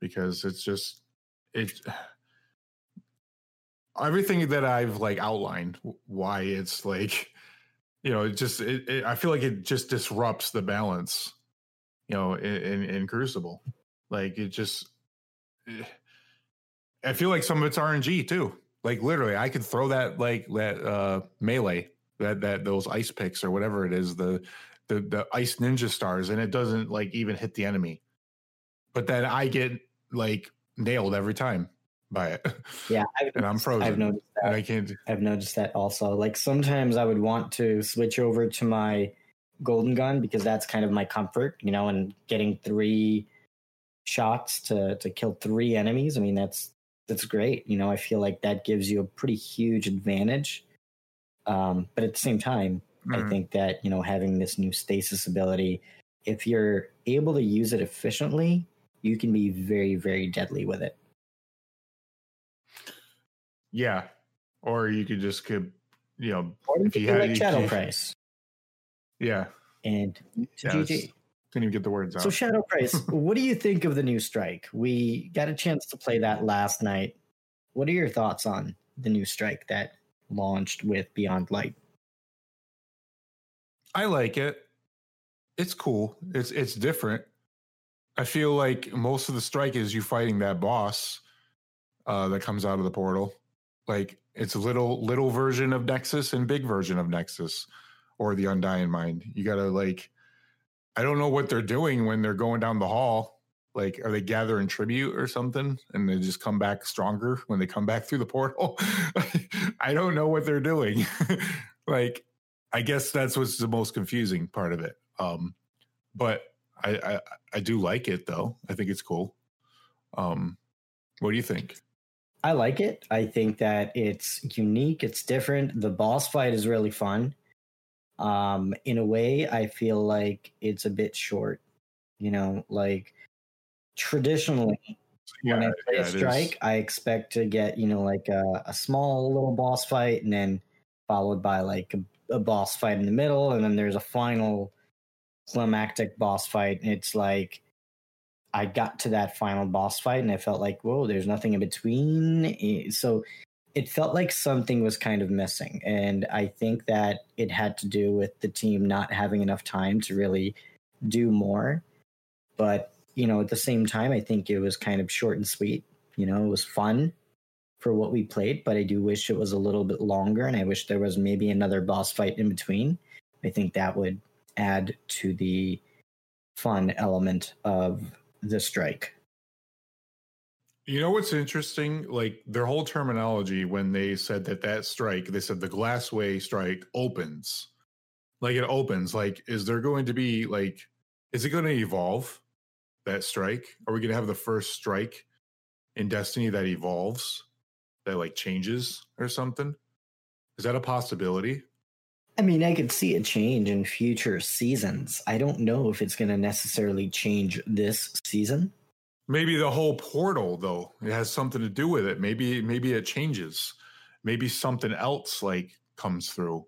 because it's just it everything that I've like outlined why it's like *laughs* you know it just it, it, I feel like it just disrupts the balance you know in, in, in Crucible. Like it just eh, I feel like some of it's RNG too. Like literally I could throw that like that uh melee that that those ice picks or whatever it is the the the ice ninja stars and it doesn't like even hit the enemy. But then i get like nailed every time by it yeah *laughs* I've and i'm frozen i've noticed that i can't i've noticed that also like sometimes i would want to switch over to my golden gun because that's kind of my comfort you know and getting three shots to to kill three enemies i mean that's that's great you know i feel like that gives you a pretty huge advantage um, but at the same time Mm. I think that, you know, having this new stasis ability, if you're able to use it efficiently, you can be very, very deadly with it. Yeah. Or you could just could you know or if you had like Shadow Price. Yeah. And yeah, GG. Couldn't even get the words out. So Shadow Price, *laughs* what do you think of the new strike? We got a chance to play that last night. What are your thoughts on the new strike that launched with Beyond Light? I like it. It's cool. It's it's different. I feel like most of the strike is you fighting that boss uh, that comes out of the portal. Like it's a little little version of Nexus and big version of Nexus or the Undying Mind. You gotta like I don't know what they're doing when they're going down the hall. Like, are they gathering tribute or something and they just come back stronger when they come back through the portal? *laughs* I don't know what they're doing. *laughs* like, I guess that's what's the most confusing part of it. Um, but I, I, I do like it though. I think it's cool. Um, what do you think? I like it. I think that it's unique. It's different. The boss fight is really fun. Um, in a way, I feel like it's a bit short. You know, like traditionally, yeah, when I play yeah, a strike, I expect to get you know like a, a small little boss fight, and then followed by like a a boss fight in the middle, and then there's a final climactic boss fight. And it's like I got to that final boss fight, and I felt like, whoa, there's nothing in between. So it felt like something was kind of missing, and I think that it had to do with the team not having enough time to really do more. But you know, at the same time, I think it was kind of short and sweet. You know, it was fun for what we played, but I do wish it was a little bit longer and I wish there was maybe another boss fight in between. I think that would add to the fun element of the strike. You know what's interesting? Like their whole terminology when they said that that strike, they said the Glassway strike opens. Like it opens. Like, is there going to be like, is it going to evolve that strike? Are we going to have the first strike in Destiny that evolves? that like changes or something? Is that a possibility? I mean, I could see a change in future seasons. I don't know if it's going to necessarily change this season. Maybe the whole portal, though, it has something to do with it. Maybe, maybe it changes. Maybe something else like comes through,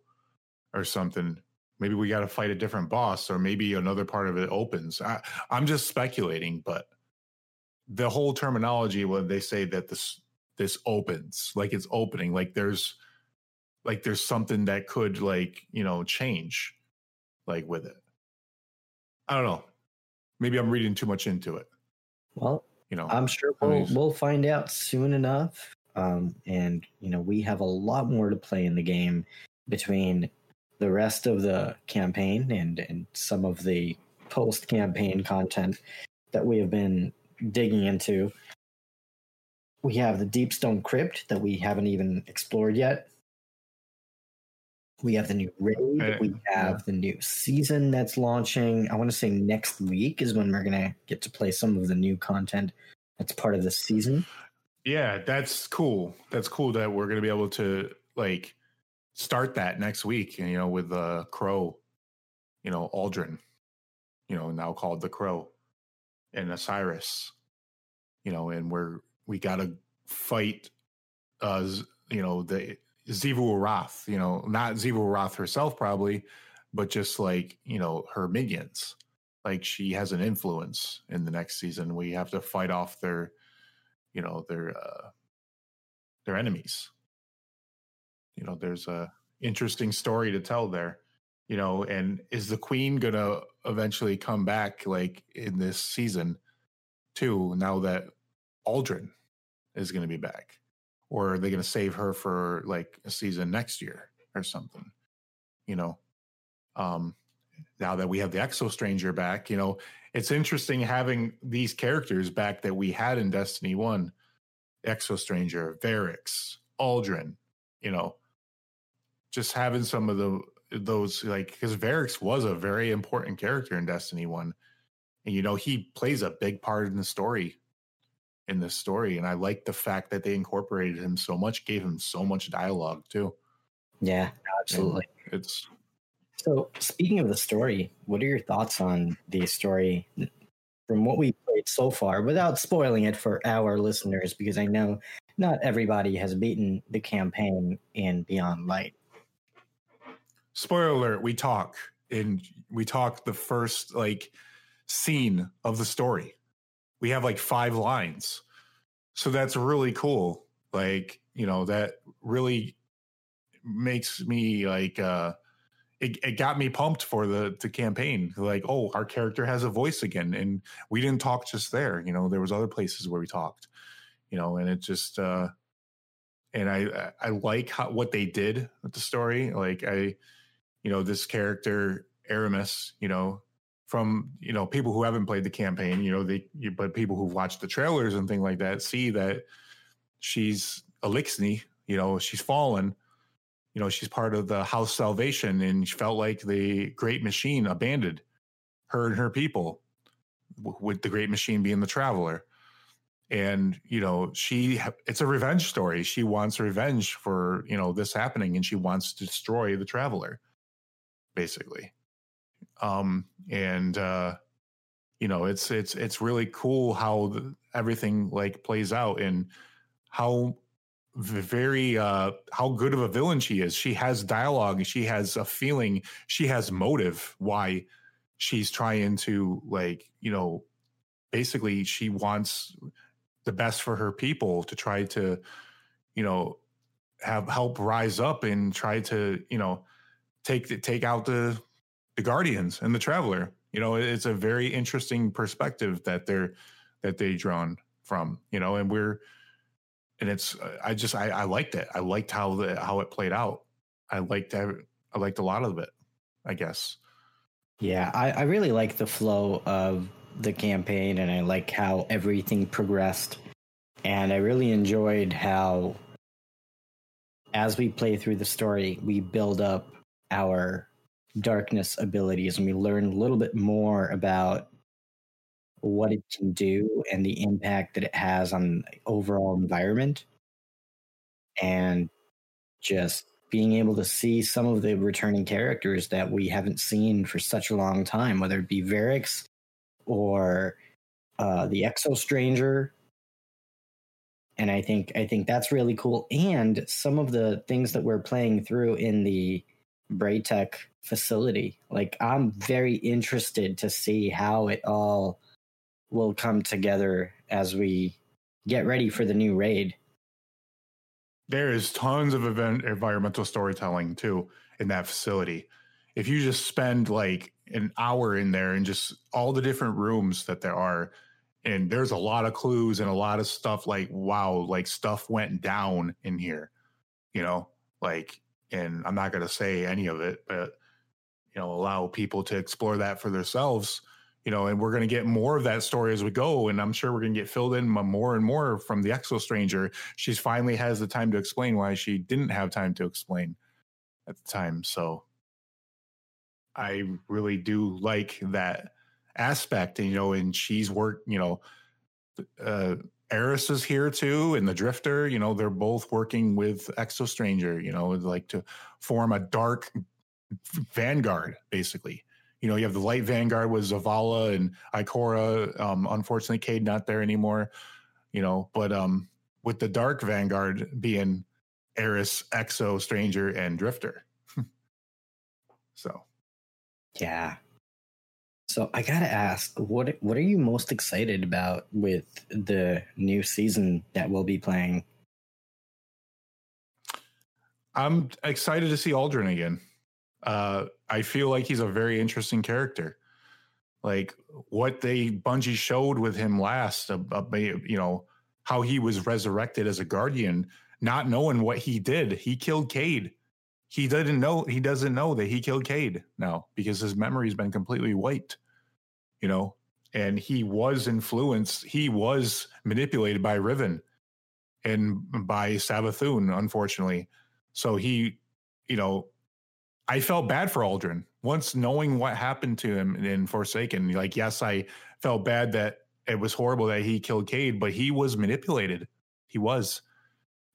or something. Maybe we got to fight a different boss, or maybe another part of it opens. I, I'm just speculating, but the whole terminology when they say that this this opens, like it's opening, like there's like there's something that could like you know change like with it. I don't know. Maybe i'm reading too much into it. Well you know i'm sure we'll, we'll find out soon enough um, and you know we have a lot more to play in the game between the rest of the campaign and and some of the post campaign content that we have been digging into. We have the deepstone crypt that we haven't even explored yet we have the new raid. we have the new season that's launching. I want to say next week is when we're gonna get to play some of the new content that's part of the season. Yeah, that's cool. That's cool that we're gonna be able to like start that next week. You know, with the uh, Crow, you know, Uldren, you know, now called the Crow, and Osiris. You know, and we're we gotta fight. Uh, you know the Xivu Arath, you know, not Xivu Arath herself probably, but just like, you know, her minions. Like she has an influence in the next season. We have to fight off their, you know, their uh their enemies. You know, there's a interesting story to tell there. You know, and is the queen gonna eventually come back like in this season too, now that Uldren is gonna be back? Or are they going to save her for like a season next year or something you know? Um now that we have the exo stranger back you know it's interesting having these characters back that we had in destiny 1 exo stranger Variks Uldren you know? Just having some of the those like because Variks was a very important character in destiny 1 and you know he plays a big part in the story in this story. And I like the fact that they incorporated him so much, gave him so much dialogue too. Yeah, absolutely. And it's so speaking of the story, what are your thoughts on the story from what we played so far without spoiling it for our listeners? Because I know not everybody has beaten the campaign in Beyond Light. Spoiler alert, we talk and we talk the first like scene of the story we have like five lines. So that's really cool. Like, you know, that really makes me like uh it, it got me pumped for the the campaign. Like, oh, our character has a voice again. And we didn't talk just there. You know, there was other places where we talked, you know, and it just uh and I I like how, what they did with the story. Like I, you know, this character Eramis, you know, from you know people who haven't played the campaign you know they but people who've watched the trailers and things like that see that she's Eliksni you know she's fallen. You know she's part of the house salvation and she felt like the great machine abandoned her and her people with the great machine being the traveler. And you know she it's a revenge story. She wants revenge for you know this happening and she wants to destroy the traveler basically um, and uh, you know it's it's it's really cool how the, everything like plays out and how very uh how good of a villain she is. She has dialogue she has a feeling. She has motive why she's trying to like you know basically she wants the best for her people to try to you know have help rise up and try to you know take take out the the Guardians and the Traveler. You know, it's a very interesting perspective that they're that they drawn from. You know, and we're and it's uh, I just I, I liked it. I liked how the how it played out. I liked I liked a lot of it. I guess. Yeah, I, I really like the flow of the campaign, and I like how everything progressed. And I really enjoyed how, as we play through the story, we build up our darkness abilities and we learn a little bit more about what it can do and the impact that it has on the overall environment and just being able to see some of the returning characters that we haven't seen for such a long time, whether it be Variks or uh, the Exo Stranger. And I think I think that's really cool. And some of the things that we're playing through in the Braytech facility, like I'm very interested to see how it all will come together as we get ready for the new raid. There is tons of event environmental storytelling too in that facility. If you just spend like an hour in there and just all the different rooms that there are, and there's a lot of clues and a lot of stuff like wow, like stuff went down in here, you know, like, and I'm not gonna say any of it, but you know, allow people to explore that for themselves you know, and we're going to get more of that story as we go. And I'm sure we're going to get filled in more and more from the Exo Stranger. She's finally has the time to explain why she didn't have time to explain at the time. So I really do like that aspect. And, you know, and she's worked, you know, uh, Eris is here too, and the Drifter, you know, they're both working with Exo Stranger, you know, like to form a dark vanguard, basically you know, you have the light vanguard with Zavala and Ikora. Um, unfortunately, Cayde not there anymore. You know, but um, with the dark vanguard being Eris, Exo, Stranger, and Drifter. *laughs* so, yeah. So I gotta ask, what what are you most excited about with the new season that we'll be playing? I'm excited to see Uldren again uh, I feel like he's a very interesting character. Like what they Bungie showed with him last, about, you know, how he was resurrected as a guardian, not knowing what he did. He killed Cayde. He didn't know. He doesn't know that he killed Cayde now because his memory's been completely wiped. You know, and he was influenced. He was manipulated by Riven and by Savathun, unfortunately. So he, you know, I felt bad for Uldren once knowing what happened to him in Forsaken. Like, yes, I felt bad that it was horrible that he killed Cayde, but he was manipulated. He was,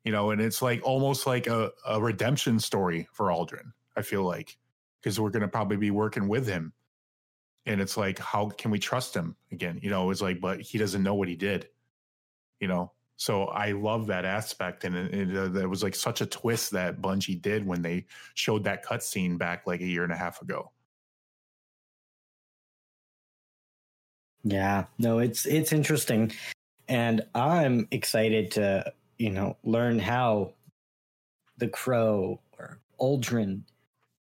you know, and it's like almost like a, a redemption story for Uldren. I feel like because we're going to probably be working with him, and it's like, how can we trust him again? You know, it's like, but he doesn't know what he did. You know, so I love that aspect, and it, it, uh, was like such a twist that Bungie did when they showed that cutscene back like a year and a half ago. Yeah, no, it's it's interesting, and I'm excited to you know learn how the Crow or Uldren,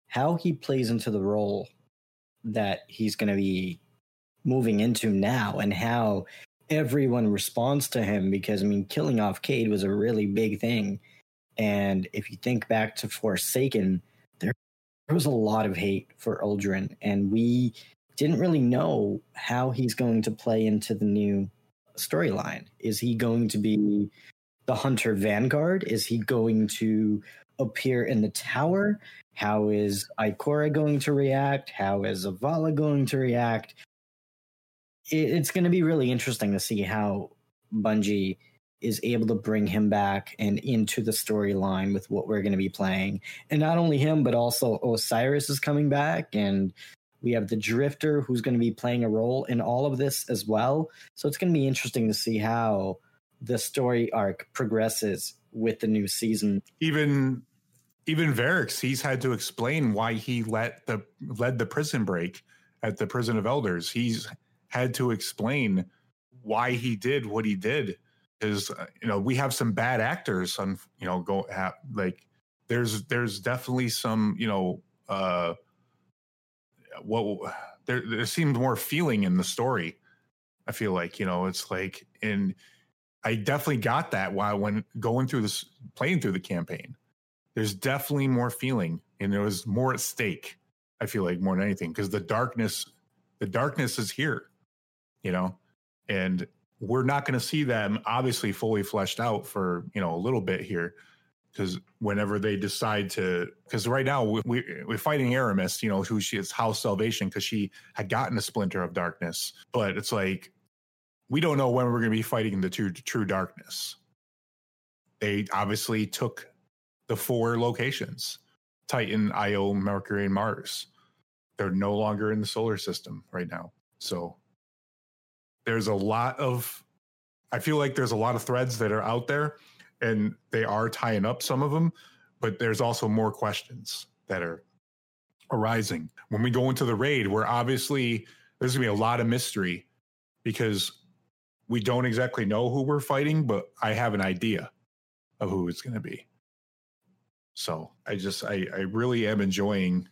how he plays into the role that he's going to be moving into now, and how everyone responds to him because I mean, killing off Cayde was a really big thing. And if you think back to Forsaken, there, was a lot of hate for Uldren, and we didn't really know how he's going to play into the new storyline. Is he going to be the Hunter Vanguard? Is he going to appear in the tower? How is Ikora going to react? How is Zavala going to react? it's going to be really interesting to see how Bungie is able to bring him back and into the storyline with what we're going to be playing. And not only him, but also Osiris is coming back and we have the Drifter who's going to be playing a role in all of this as well. So it's going to be interesting to see how the story arc progresses with the new season. Even even Variks, he's had to explain why he let the led the prison break at the prison of elders. He's had to explain why he did what he did is uh, you know we have some bad actors on you know go have, like there's there's definitely some you know uh what there there seems more feeling in the story i feel like you know it's like and i definitely got that while when going through this playing through the campaign. There's definitely more feeling and there was more at stake i feel like more than anything because the darkness the darkness is here you know, and we're not going to see them obviously fully fleshed out for you know a little bit here because whenever they decide to because right now we, we're fighting Eramis you know who she is house salvation because she had gotten a splinter of darkness. But it's like we don't know when we're going to be fighting in the true, true darkness they obviously took the four locations Titan, Io, Mercury, and Mars. They're no longer in the solar system right now. So there's a lot of, I feel like there's a lot of threads that are out there and they are tying up some of them, but there's also more questions that are arising. When we go into the raid, we're obviously there's going to be a lot of mystery because we don't exactly know who we're fighting, but I have an idea of who it's going to be. So I just I I really am enjoying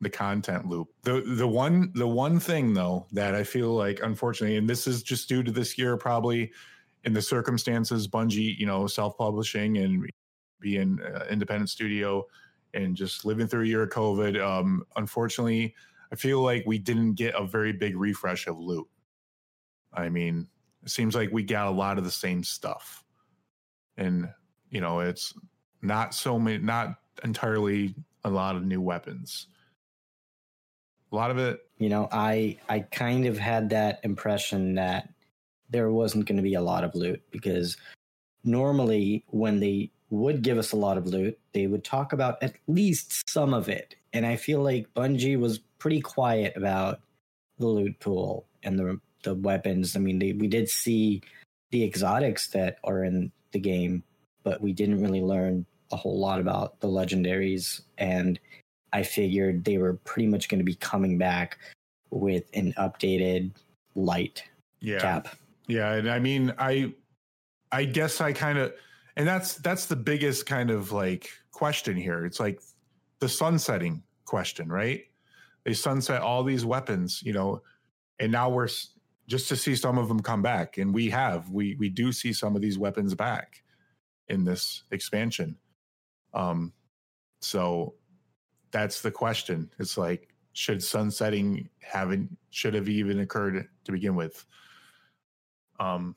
the content loop. The the one the one thing though that I feel like unfortunately, and this is just due to this year probably in the circumstances, Bungie, you know, self publishing and being uh, independent studio and just living through a year of COVID. Um, unfortunately, I feel like we didn't get a very big refresh of loot. I mean, it seems like we got a lot of the same stuff, and you know, it's not so many, not entirely a lot of new weapons. A lot of it, you know, I I kind of had that impression that there wasn't going to be a lot of loot because normally when they would give us a lot of loot, they would talk about at least some of it. And I feel like Bungie was pretty quiet about the loot pool and the the weapons. I mean, they, we did see the exotics that are in the game, but we didn't really learn a whole lot about the legendaries. And I figured they were pretty much going to be coming back with an updated light yeah. cap. Yeah, and I mean, I, I guess I kind of, and that's that's the biggest kind of like question here. It's like the sunsetting question, right? They sunset all these weapons, you know, and now we're just to see some of them come back, and we have we we do see some of these weapons back in this expansion. Um, so that's the question. It's like should sunsetting haven't should have even occurred to begin with? Um,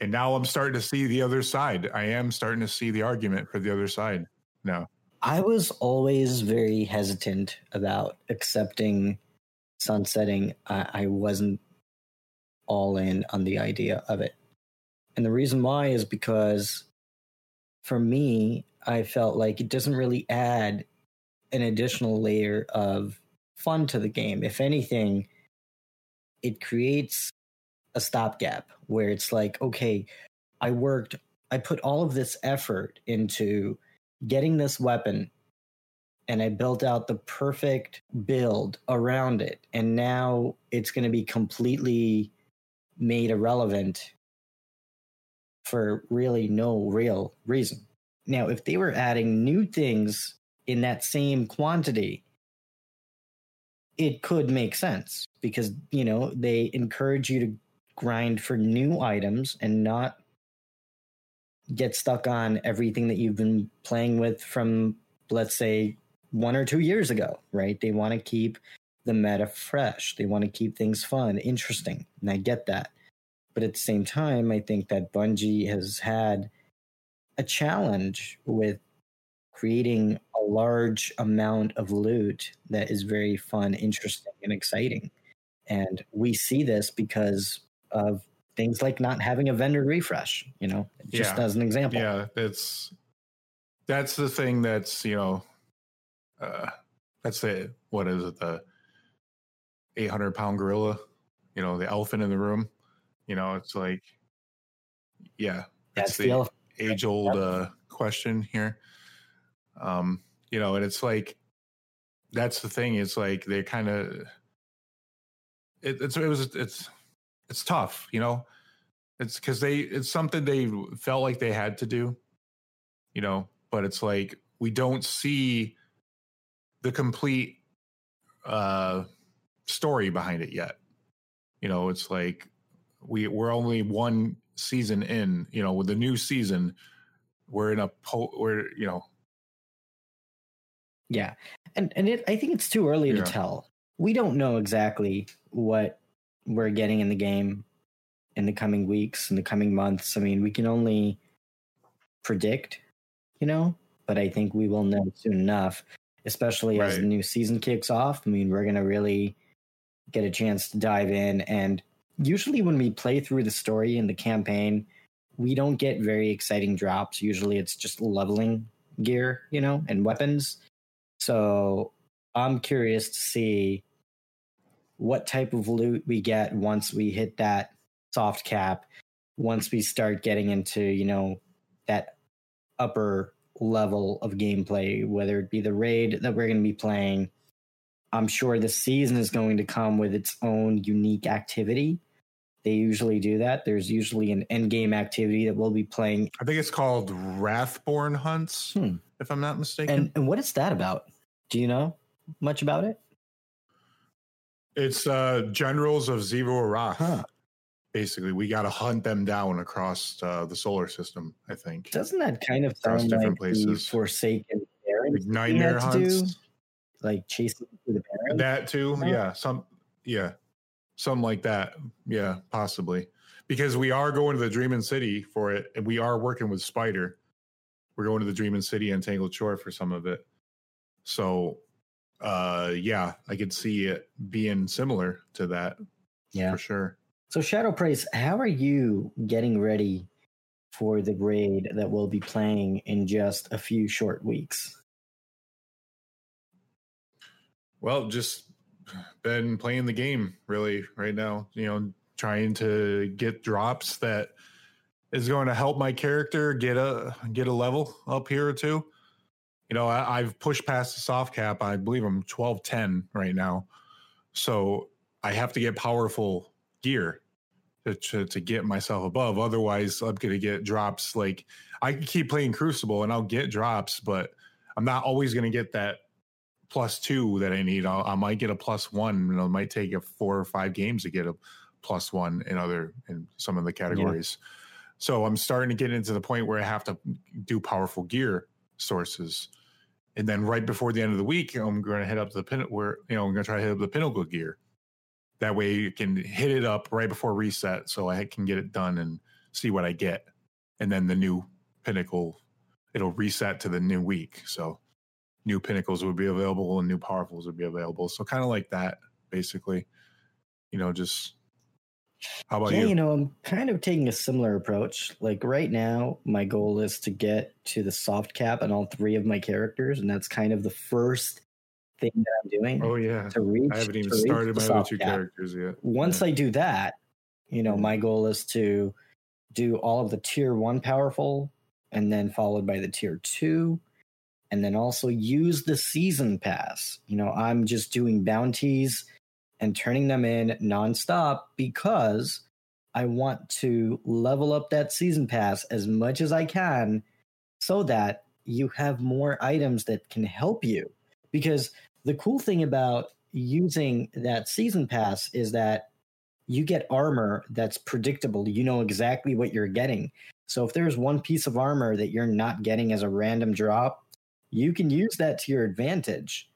and now I'm starting to see the other side. I am starting to see the argument for the other side now. I was always very hesitant about accepting sunsetting. I, I wasn't all in on the idea of it. And the reason why is because for me, I felt like it doesn't really add an additional layer of fun to the game. If anything, it creates a stopgap where it's like, okay, I worked, I put all of this effort into getting this weapon and I built out the perfect build around it. And now it's going to be completely made irrelevant for really no real reason. Now, if they were adding new things in that same quantity, it could make sense because, you know, they encourage you to grind for new items and not get stuck on everything that you've been playing with from let's say one or two years ago right they want to keep the meta fresh. They want to keep things fun interesting and i get that. But at the same time i think that bungie has had a challenge with creating a large amount of loot that is very fun interesting and exciting. And we see this because of things like not having a vendor refresh, you know, just yeah. as an example. Yeah, that's that's the thing that's, you know, uh that's the what is it, the 800 pound gorilla, you know, the elephant in the room. You know, it's like, yeah, that's the, the age old uh, question here. Um, you know, and it's like, that's the thing. It's like they kind of, it, it's, it was, it's, it's tough, you know. It's because they it's something they felt like they had to do, you know. But it's like we don't see the complete uh, story behind it yet. You know, it's like we we're only one season in. You know, with the new season, we're in a po- we're you know. Yeah, and and it, I think it's too early yeah. to tell. We don't know exactly what we're getting in the game in the coming weeks, in the coming months. I mean, we can only predict, you know, but I think we will know soon enough, especially right. as the new season kicks off. I mean, we're going to really get a chance to dive in. And usually, when we play through the story and the campaign, we don't get very exciting drops. Usually, it's just leveling gear, you know, and weapons. So I'm curious to see what type of loot we get once we hit that soft cap, once we start getting into, you know, that upper level of gameplay, whether it be the raid that we're going to be playing. I'm sure the season is going to come with its own unique activity. They usually do that. There's usually an end game activity that we'll be playing. I think it's called Wrathborn Hunts, hmm. if I'm not mistaken. And, and what is that about? Do you know much about it? It's uh, generals of Arath. Huh. Basically, we got to hunt them down across uh, the solar system. I think. Doesn't that kind of sound different like places. the Forsaken nightmare hunts, do? Like chasing through the Barrens. That too, yeah. Some, yeah, something like that. Yeah, possibly because we are going to the Dreaming City for it, and we are working with Spider. We're going to the Dreaming City and Tangled Shore for some of it. So uh yeah i could see it being similar to that yeah for sure so Shadow Price how are you getting ready for the raid that we'll be playing in just a few short weeks well just been playing the game really right now you know trying to get drops that is going to help my character get a get a level up here or two you know, I, have pushed past the soft cap. I believe I'm 12 10 right now. So I have to get powerful gear to, to, to get myself above. Otherwise, I'm going to get drops. Like I can keep playing Crucible and I'll get drops, but I'm not always going to get that plus two that I need. I'll, i might get a plus one. You know, it might take a four or five games to get a plus one in other in some of the categories. Yeah. So I'm starting to get into the point where I have to do powerful gear sources. And then right before the end of the week, I'm going to head up to the pin where you know I'm going to try to hit up the pinnacle gear. That way, you can hit it up right before reset, so I can get it done and see what I get. And then the new pinnacle, it'll reset to the new week. So new pinnacles would be available and new powerfuls would be available. So kind of like that, basically. You know, just how about yeah, you? You know, I'm kind of taking a similar approach. Like right now, my goal is to get to the soft cap on all three of my characters, and that's kind of the first thing that I'm doing. Oh yeah, to reach. I haven't even started my other two cap. characters yet. Once yeah. I do that, you know, my goal is to do all of the tier one powerful, and then followed by the tier two, and then also use the season pass. You know, I'm just doing bounties and turning them in nonstop because I want to level up that season pass as much as I can so that you have more items that can help you. Because the cool thing about using that season pass is that you get armor that's predictable. You know exactly what you're getting. So if there's one piece of armor that you're not getting as a random drop, you can use that to your advantage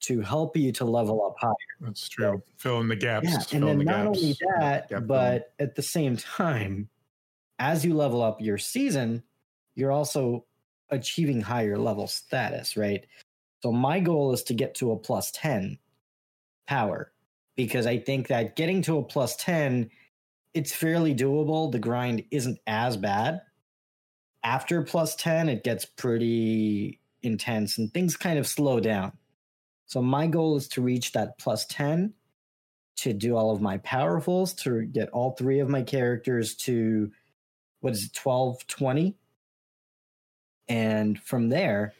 to help you to level up higher. That's true. So, Fill in the gaps. Yeah, and then the not gaps. only that, Gap but at the same time, as you level up your season, you're also achieving higher level status, right? So my goal is to get to a plus 10 power because I think that getting to a plus 10 it's fairly doable. The grind isn't as bad. After plus 10 it gets pretty intense and things kind of slow down. So my goal is to reach that plus 10 to do all of my powerfuls, to get all three of my characters to what is it, 12, 20. And from there,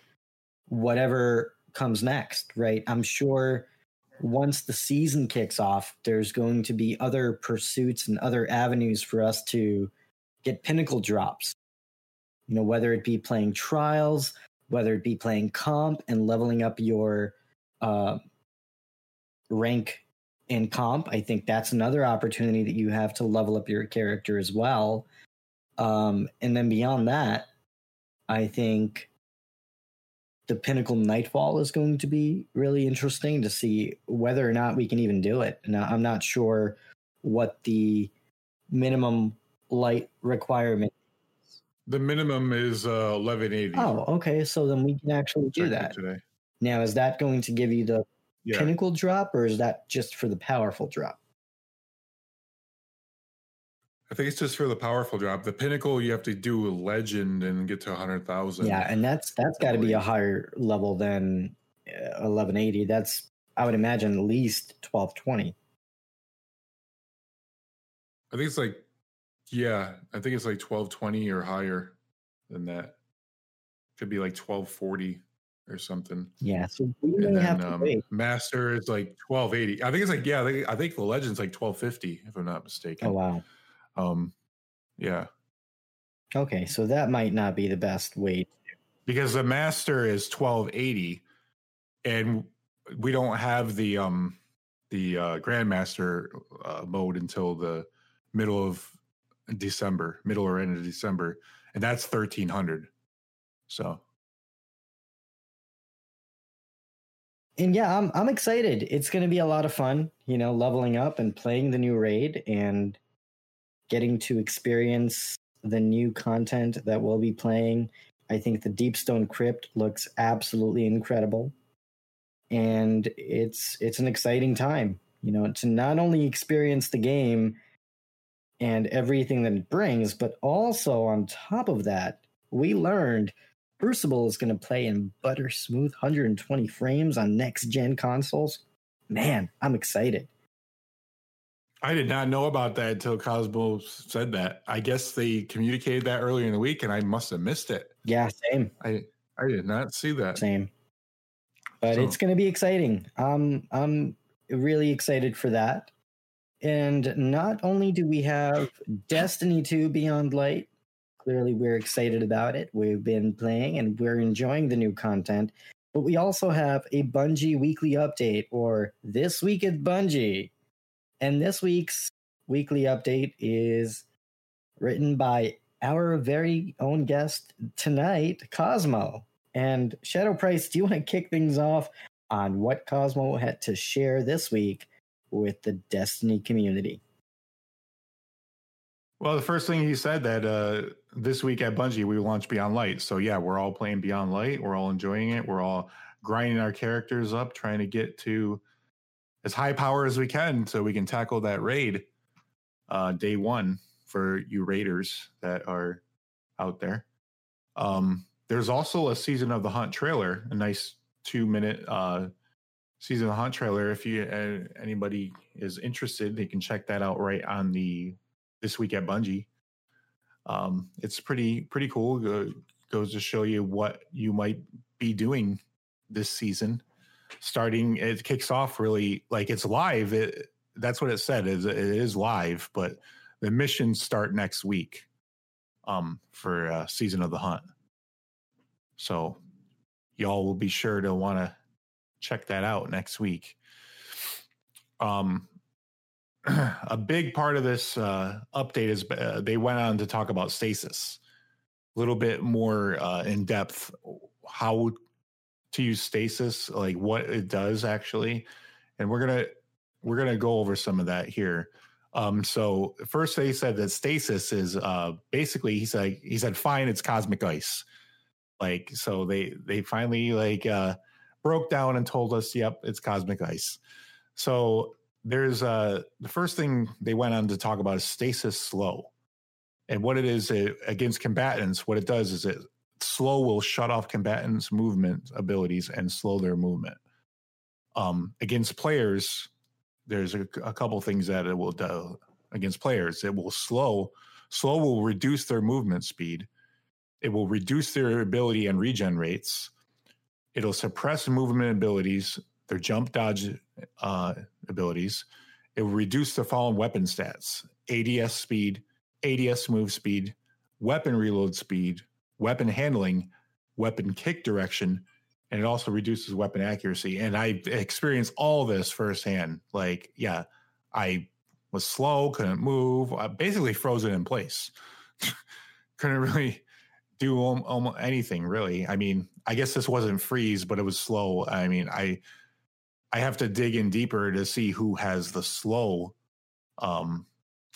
whatever comes next, right? I'm sure once the season kicks off, there's going to be other pursuits and other avenues for us to get pinnacle drops. You know, whether it be playing trials, whether it be playing comp and leveling up your uh, rank in comp. I think that's another opportunity that you have to level up your character as well. Um, and then beyond that, I think the Pinnacle Nightfall is going to be really interesting to see whether or not we can even do it. Now, I'm not sure what the minimum light requirement. The minimum is uh, 1180. Oh, okay. So then we can actually do that. Today. Now, is that going to give you the yeah. pinnacle drop, or is that just for the powerful drop? I think it's just for the powerful drop. The pinnacle, you have to do a legend and get to hundred thousand. Yeah, and that's that's got to be a higher level than uh, eleven eighty. That's I would imagine at least twelve twenty. I think it's like, yeah, I think it's like twelve twenty or higher than that. Could be like twelve forty or something. Yeah, so we may then, have to um, wait. Master is like twelve eighty. I think it's like yeah, I think, I think the Legend's like twelve fifty if I'm not mistaken. Oh wow. Um, yeah. Okay, so that might not be the best way. Because the Master is twelve eighty, and we don't have the um the uh, Grandmaster uh, mode until the middle of December, middle or end of December, and that's thirteen hundred. So and yeah, I'm I'm excited. It's going to be a lot of fun, you know, leveling up and playing the new raid and getting to experience the new content that we'll be playing. I think the Deepstone Crypt looks absolutely incredible. And it's it's an exciting time, you know, to not only experience the game and everything that it brings, but also on top of that, we learned Crucible is going to play in butter smooth 120 frames on next gen consoles. Man, I'm excited. I did not know about that until Cozmo said that. I guess they communicated that earlier in the week, and I must have missed it. Yeah, same. I I did not see that. Same. But so. it's going to be exciting. Um, I'm really excited for that. And not only do we have Destiny 2 Beyond Light, Clearly, we're excited about it. We've been playing and we're enjoying the new content. But we also have a Bungie weekly update or This Week at Bungie. And this week's weekly update is written by our very own guest tonight, Cozmo. And Shadow Price, do you want to kick things off on what Cozmo had to share this week with the Destiny community? Well, the first thing he said that uh, this week at Bungie we launched Beyond Light. So yeah, we're all playing Beyond Light. We're all enjoying it. We're all grinding our characters up, trying to get to as high power as we can, so we can tackle that raid uh, day one for you raiders that are out there. Um, there's also a season of the Hunt trailer, a nice two minute uh, season of the Hunt trailer. If you uh, anybody is interested, they can check that out right on the this week at Bungie. Um, it's pretty pretty cool. Uh, goes to show you what you might be doing this season. Starting, it kicks off really like it's live. It, that's what it said. Is it is live, but the missions start next week um, for uh, season of the hunt. So y'all will be sure to want to check that out next week. Um, *clears throat* a big part of this uh, update is uh, they went on to talk about stasis. A little bit more uh, in depth how to use stasis like what it does actually. And we're gonna we're gonna go over some of that here. Um, so first they said that stasis is uh, basically he said he said fine it's cosmic ice. Like so they they finally like uh, broke down and told us yep it's cosmic ice. So there's uh the first thing they went on to talk about is stasis slow. And what it is it, against combatants what it does is it slow will shut off combatants movement abilities and slow their movement. Um against players there's a, a couple things that it will do. Against players it will slow slow will reduce their movement speed. It will reduce their ability and regen rates it'll suppress movement abilities their jump dodge uh, abilities. It will reduce the following weapon stats ADS speed, ADS move speed, weapon reload speed, weapon handling, weapon kick direction, and it also reduces weapon accuracy. And I experienced all this firsthand. Like, yeah, I was slow, couldn't move, I basically frozen in place. *laughs* couldn't really do almost anything really. I mean, I guess this wasn't freeze, but it was slow. I mean, I I have to dig in deeper to see who has the slow um,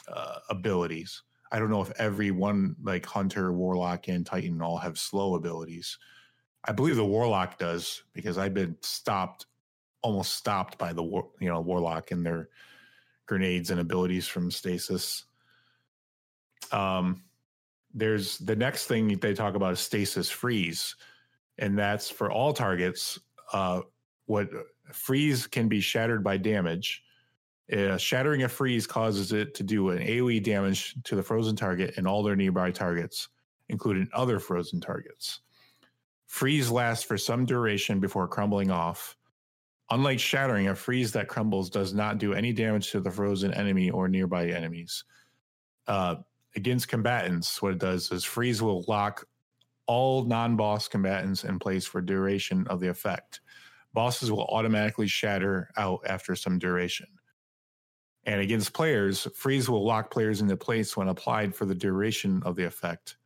uh, abilities. I don't know if every one like Hunter, Warlock, and Titan all have slow abilities. I believe the Warlock does because I've been stopped, almost stopped by the war, you know Warlock and their grenades and abilities from stasis. um, there's the next thing they talk about is stasis freeze, and that's for all targets. Uh, what freeze can be shattered by damage. Uh, shattering a freeze causes it to do an AoE damage to the frozen target and all their nearby targets, including other frozen targets. Freeze lasts for some duration before crumbling off. Unlike shattering, a freeze that crumbles does not do any damage to the frozen enemy or nearby enemies. Uh, against combatants, what it does is freeze will lock all non-boss combatants in place for duration of the effect. Bosses will automatically shatter out after some duration. And against players, freeze will lock players into place when applied for the duration of the effect.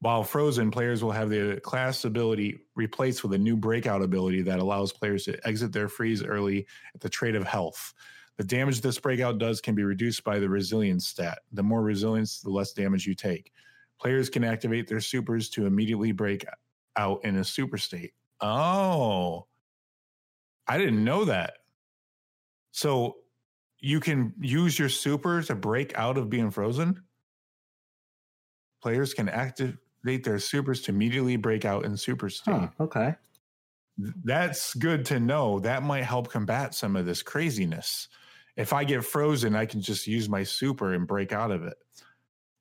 While frozen, players will have the class ability replaced with a new breakout ability that allows players to exit their freeze early at the trade of health. The damage this breakout does can be reduced by the resilience stat. The more resilience, the less damage you take. Players can activate their supers to immediately break out in a super state. Oh, I didn't know that. So you can use your super to break out of being frozen. Players can activate their supers to immediately break out in super state. Huh, okay. That's good to know. That might help combat some of this craziness. If I get frozen, I can just use my super and break out of it.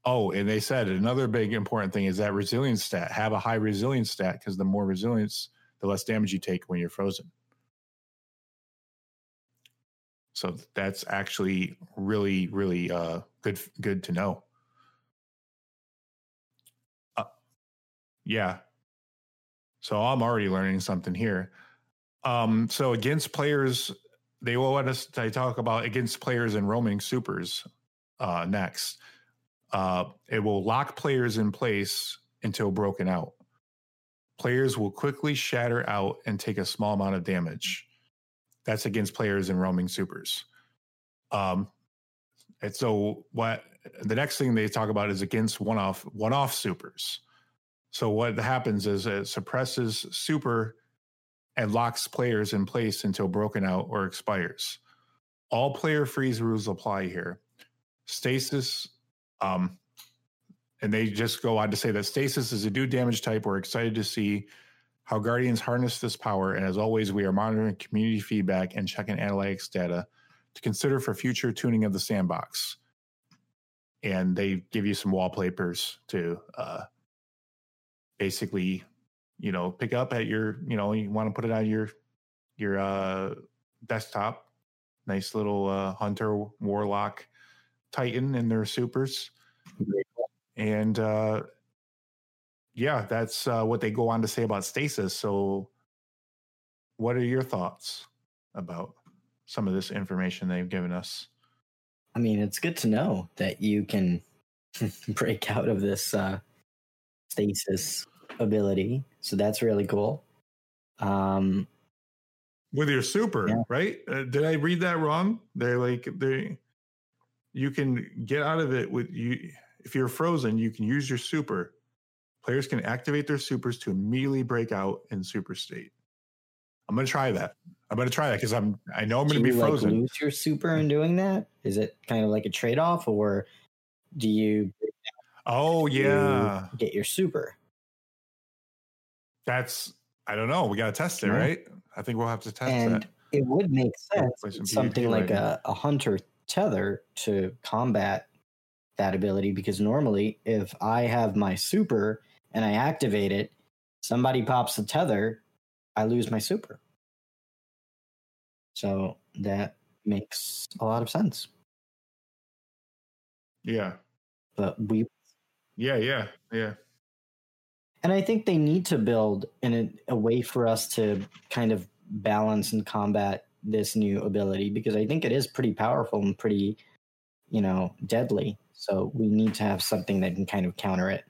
Oh, and they said another big important thing is that resilience stat. Have a high resilience stat because the more resilience, the less damage you take when you're frozen. So that's actually really, really uh, good. Good to know. Uh, yeah. So I'm already learning something here. Um, so against players, they will let us. I talk about against players and roaming supers uh, next. Uh, it will lock players in place until broken out. Players will quickly shatter out and take a small amount of damage. That's against players in roaming supers. Um, and so what the next thing they talk about is against one-off one-off supers. So what happens is it suppresses super and locks players in place until broken out or expires. All player freeze rules apply here. Stasis, um, and they just go on to say that stasis is a new damage type. We're excited to see how Guardians harness this power. And as always, we are monitoring community feedback and checking analytics data to consider for future tuning of the sandbox. And they give you some wallpapers to uh, basically, you know, pick up at your, you know, you want to put it on your your uh, desktop. Nice little uh, hunter warlock titan and their supers. And uh, yeah, that's uh, what they go on to say about stasis. So, what are your thoughts about some of this information they've given us? I mean, it's good to know that you can *laughs* break out of this uh, stasis ability. So that's really cool. Um, With your super, yeah. right? Uh, did I read that wrong? They're like they, you can get out of it with you. If you're frozen, you can use your super Players can activate their supers to immediately break out in super state. I'm going to try that. I'm going to try that because I'm. I know I'm going to be frozen. Like lose your super in doing that? Is it kind of like a trade off, or do you? Oh yeah, get your super. That's I don't know. We got to test it, yeah. right? I think we'll have to test and that. It would make sense something like a, a hunter tether to combat that ability because normally if I have my super and I activate it, somebody pops the tether, I lose my super. So that makes a lot of sense. Yeah. But we. Yeah, yeah, yeah. And I think they need to build in a, a way for us to kind of balance and combat this new ability because I think it is pretty powerful and pretty, you know, deadly. So we need to have something that can kind of counter it.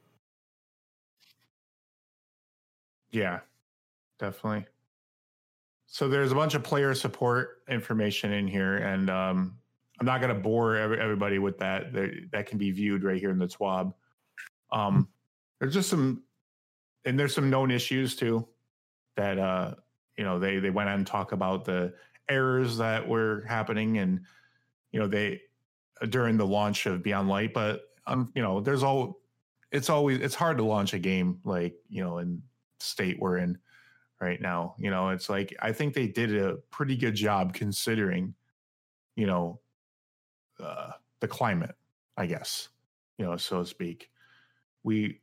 Yeah, definitely. So there's a bunch of player support information in here, and um, I'm not going to bore everybody with that. That can be viewed right here in the TWAB. Um, there's just some, and there's some known issues too that uh, you know they they went on and talk about the errors that were happening, and you know they during the launch of Beyond Light, but um, you know, there's all it's always it's hard to launch a game like you know in state we're in right now. You know, it's like I think they did a pretty good job considering, you know, uh, the climate. I guess you know, so to speak. We,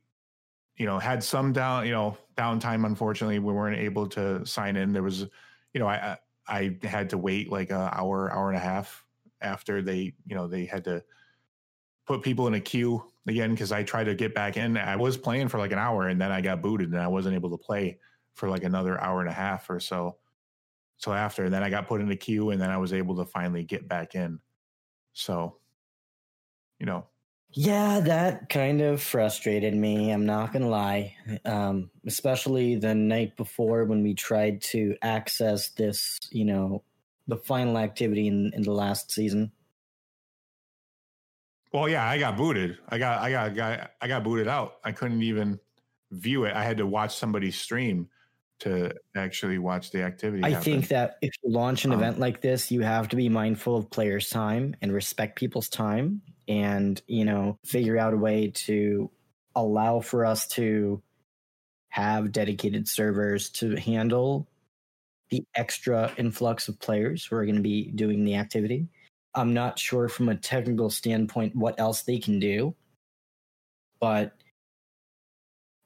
you know, had some down, you know, downtime. Unfortunately, we weren't able to sign in. There was, you know, I I had to wait like an hour, hour and a half after they, you know, they had to put people in a queue again because I tried to get back in. I was playing for like an hour and then I got booted and I wasn't able to play for like another hour and a half or so. So after, then I got put in a queue and then I was able to finally get back in. So, you know. Yeah, that kind of frustrated me. I'm not going to lie. Um, especially the night before when we tried to access this, you know, the final activity in, in the last season. Well, yeah, I got booted. I got, I got, got, I got booted out. I couldn't even view it. I had to watch somebody stream to actually watch the activity. I happen. think that if you launch an um, event like this, you have to be mindful of players' time and respect people's time, and you know, figure out a way to allow for us to have dedicated servers to handle the extra influx of players who are going to be doing the activity. I'm not sure from a technical standpoint what else they can do, but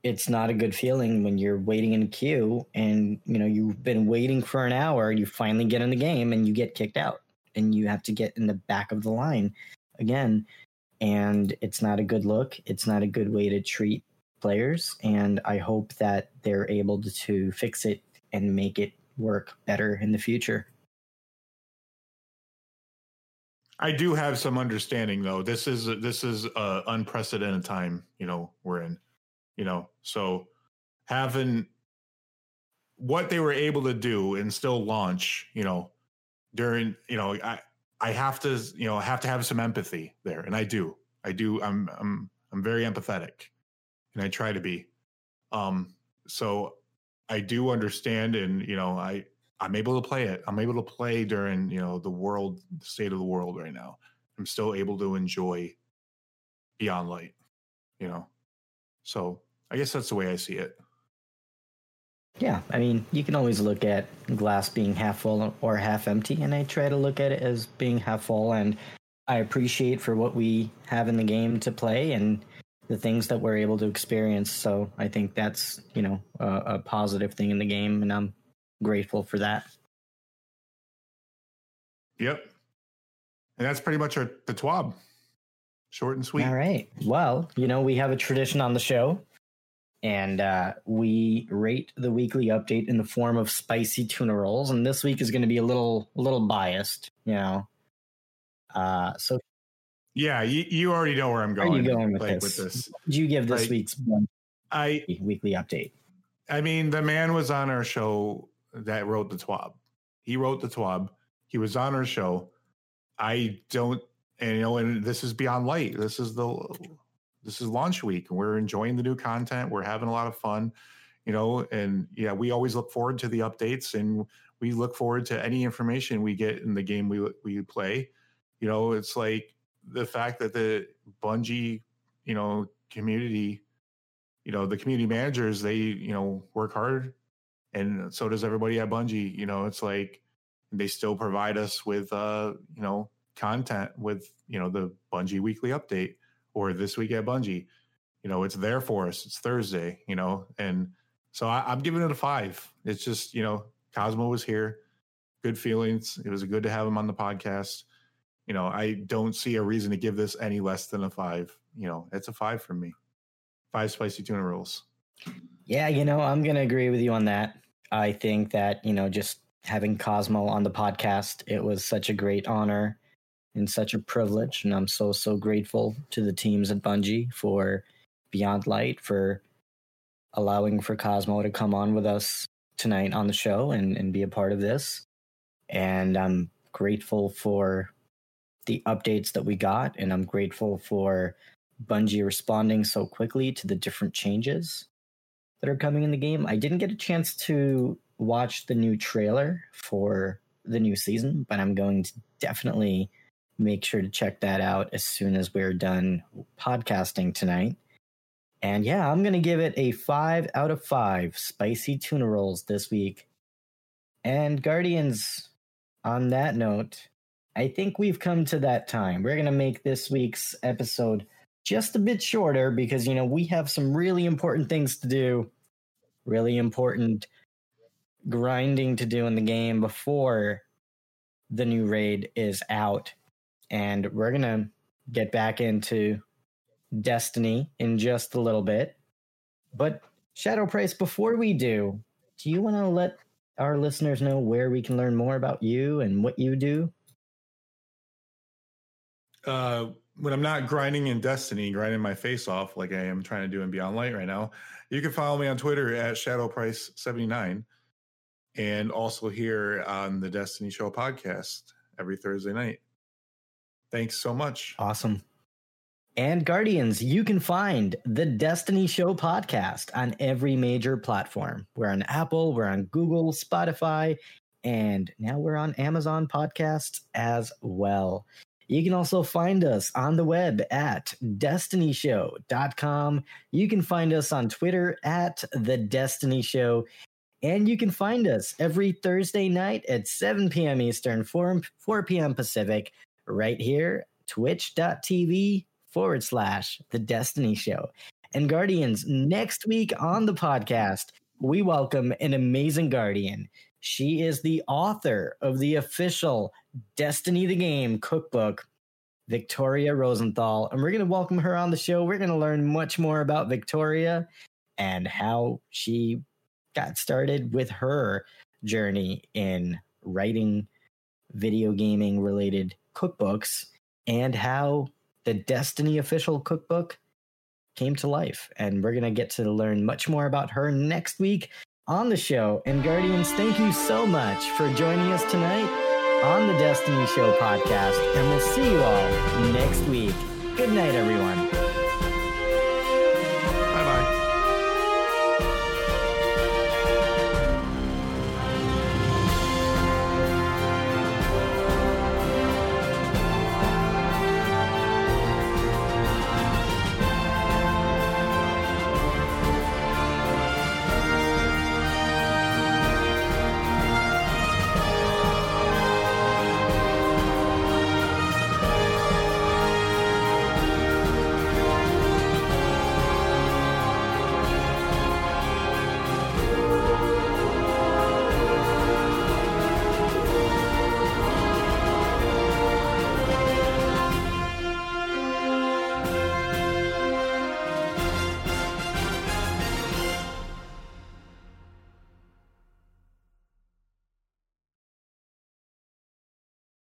it's not a good feeling when you're waiting in a queue and you know you've been waiting for an hour you finally get in the game and you get kicked out and you have to get in the back of the line again and it's not a good look. It's not a good way to treat players and i hope that they're able to, fix it and make it work better in the future. I do have some understanding though. This is this is a unprecedented time, you know, we're in you know. So having what they were able to do and still launch you know during you know i i have to you know have to have some empathy there and i do. I do i'm i'm i'm very empathetic and i try to be. Um so i do understand and you know i i'm able to play it. I'm able to play during you know the world the state of the world right now. I'm still able to enjoy beyond light you know? So I guess that's the way I see it. Yeah, I mean, you can always look at glass being half full or half empty, and I try to look at it as being half full. And I appreciate for what we have in the game to play and the things that we're able to experience. So I think that's you know a, a positive thing in the game, and I'm grateful for that. Yep, and that's pretty much our the twab. Short and sweet. All right. Well, you know, we have a tradition on the show and uh, we rate the weekly update in the form of spicy tuna rolls. And this week is going to be a little, a little biased, you know. Uh, so, yeah, you, you already know where I'm going. Are you going with, like, this? with this? You give this like, week's I weekly update? I mean, the man was on our show that wrote the TWAB. He wrote the TWAB. He was on our show. I don't, and you know, and this is beyond light. This is the this is launch week and we're enjoying the new content. We're having a lot of fun, you know, and yeah, we always look forward to the updates and we look forward to any information we get in the game we we play. You know, it's like the fact that the Bungie, you know, community, you know, the community managers, they, you know, work hard and so does everybody at Bungie. You know, it's like they still provide us with uh, you know, content with, you know, the Bungie weekly update or this week at Bungie. You know, it's there for us. It's Thursday, you know, and so I, am giving it a five. It's just, you know, Cozmo was here, good feelings. It was good to have him on the podcast. You know, I don't see a reason to give this any less than a five. You know, it's a five for me. Five spicy tuna rolls. Yeah, you know, I'm going to agree with you on that. I think that, you know, just having Cozmo on the podcast, it was such a great honor and such a privilege. And I'm so, so grateful to the teams at Bungie for Beyond Light, for allowing for Cozmo to come on with us tonight on the show and, and be a part of this. And I'm grateful for the updates that we got. And I'm grateful for Bungie responding so quickly to the different changes that are coming in the game. I didn't get a chance to watch the new trailer for the new season, but I'm going to definitely make sure to check that out as soon as we're done podcasting tonight. And yeah, I'm going to give it a five out of five spicy tuna rolls this week. And Guardians, on that note, I think we've come to that time. We're going to make this week's episode just a bit shorter because, you know, we have some really important things to do, really important grinding to do in the game before the new raid is out. And we're going to get back into Destiny in just a little bit. But Shadow Price, before we do, do you want to let our listeners know where we can learn more about you and what you do? Uh, when I'm not grinding in Destiny, grinding my face off like I am trying to do in Beyond Light right now, you can follow me on Twitter at ShadowPrice79 and also here on the Destiny Show podcast every Thursday night. Thanks so much. Awesome. And Guardians, you can find the Destiny Show podcast on every major platform. We're on Apple, we're on Google, Spotify, and now we're on Amazon Podcasts as well. You can also find us on the web at destinyshow.com. You can find us on Twitter at the Destiny Show. And you can find us every Thursday night at 7 p.m. Eastern, 4, 4 p.m. Pacific, right here, twitch.tv forward slash the Destiny Show. And Guardians, next week on the podcast, we welcome an amazing Guardian. She is the author of the official Destiny the Game cookbook, Victoria Rosenthal. And we're going to welcome her on the show. We're going to learn much more about Victoria and how she got started with her journey in writing video gaming related cookbooks and how the Destiny official cookbook came to life. And we're going to get to learn much more about her next week on the show. And Guardians, thank you so much for joining us tonight on the Destiny Show podcast. And we'll see you all next week. Good night, everyone.